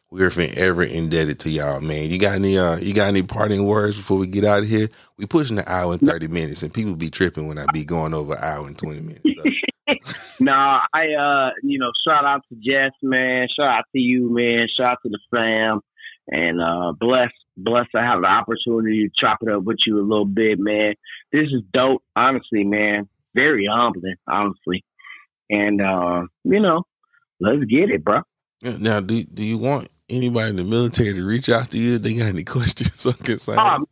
we are forever indebted to y'all, man. You got any uh, you got any parting words before we get out of here? We pushing an hour and thirty minutes, and people be tripping when I be going over an hour and twenty minutes. So. no, I uh, you know, shout out to Jess, man. Shout out to you, man. Shout out to the fam. and uh, blessed blessed to have the opportunity to chop it up with you a little bit, man. This is dope, honestly, man. Very humbling, honestly. And uh, you know, let's get it, bro. Now, do do you want anybody in the military to reach out to you if they got any questions or concerns? Um,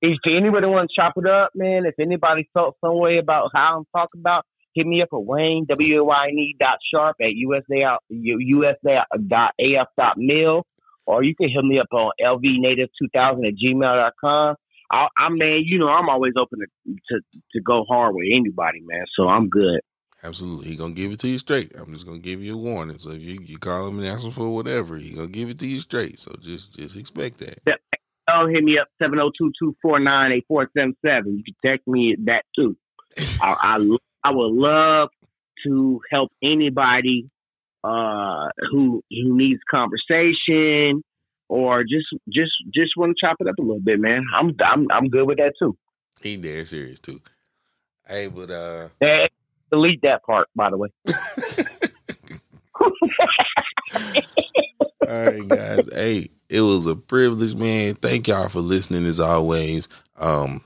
if anybody want to chop it up, man, if anybody felt some way about how I'm talking about, hit me up at Wayne, W-A-Y-N-E dot sharp at USA, USA dot AF dot mil, or you can hit me up on lvnative2000 at gmail.com. I, I man, you know, I'm always open to, to, to go hard with anybody, man. So I'm good. Absolutely, he gonna give it to you straight. I'm just gonna give you a warning. So if you, you call him and ask him for whatever, he gonna give it to you straight. So just just expect that. Yeah. Oh, hit me up 702-249-8477. You can text me that too. I, I I would love to help anybody uh, who who needs conversation or just just just want to chop it up a little bit, man. I'm I'm I'm good with that too. He there serious too. Hey, but uh, hey, delete that part, by the way. All right, guys. Hey, it was a privilege, man. Thank y'all for listening as always. Um,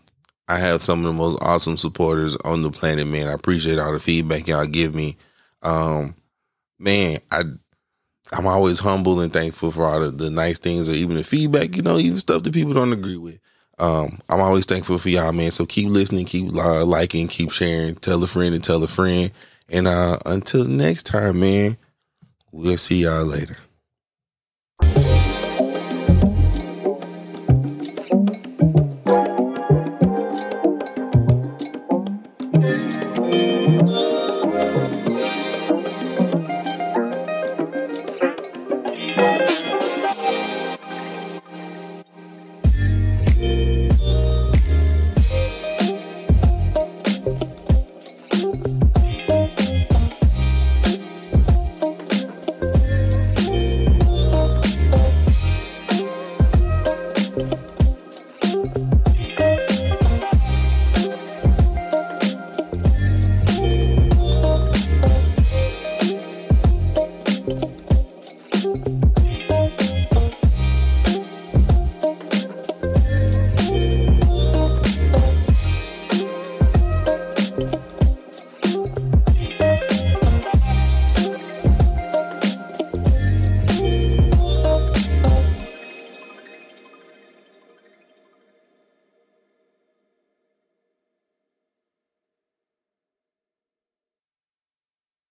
I have some of the most awesome supporters on the planet, man. I appreciate all the feedback y'all give me. Um, man, I I'm always humble and thankful for all the, the nice things or even the feedback, you know, even stuff that people don't agree with. Um, I'm always thankful for y'all, man. So keep listening, keep uh, liking, keep sharing, tell a friend and tell a friend. And uh, until next time, man, we'll see y'all later.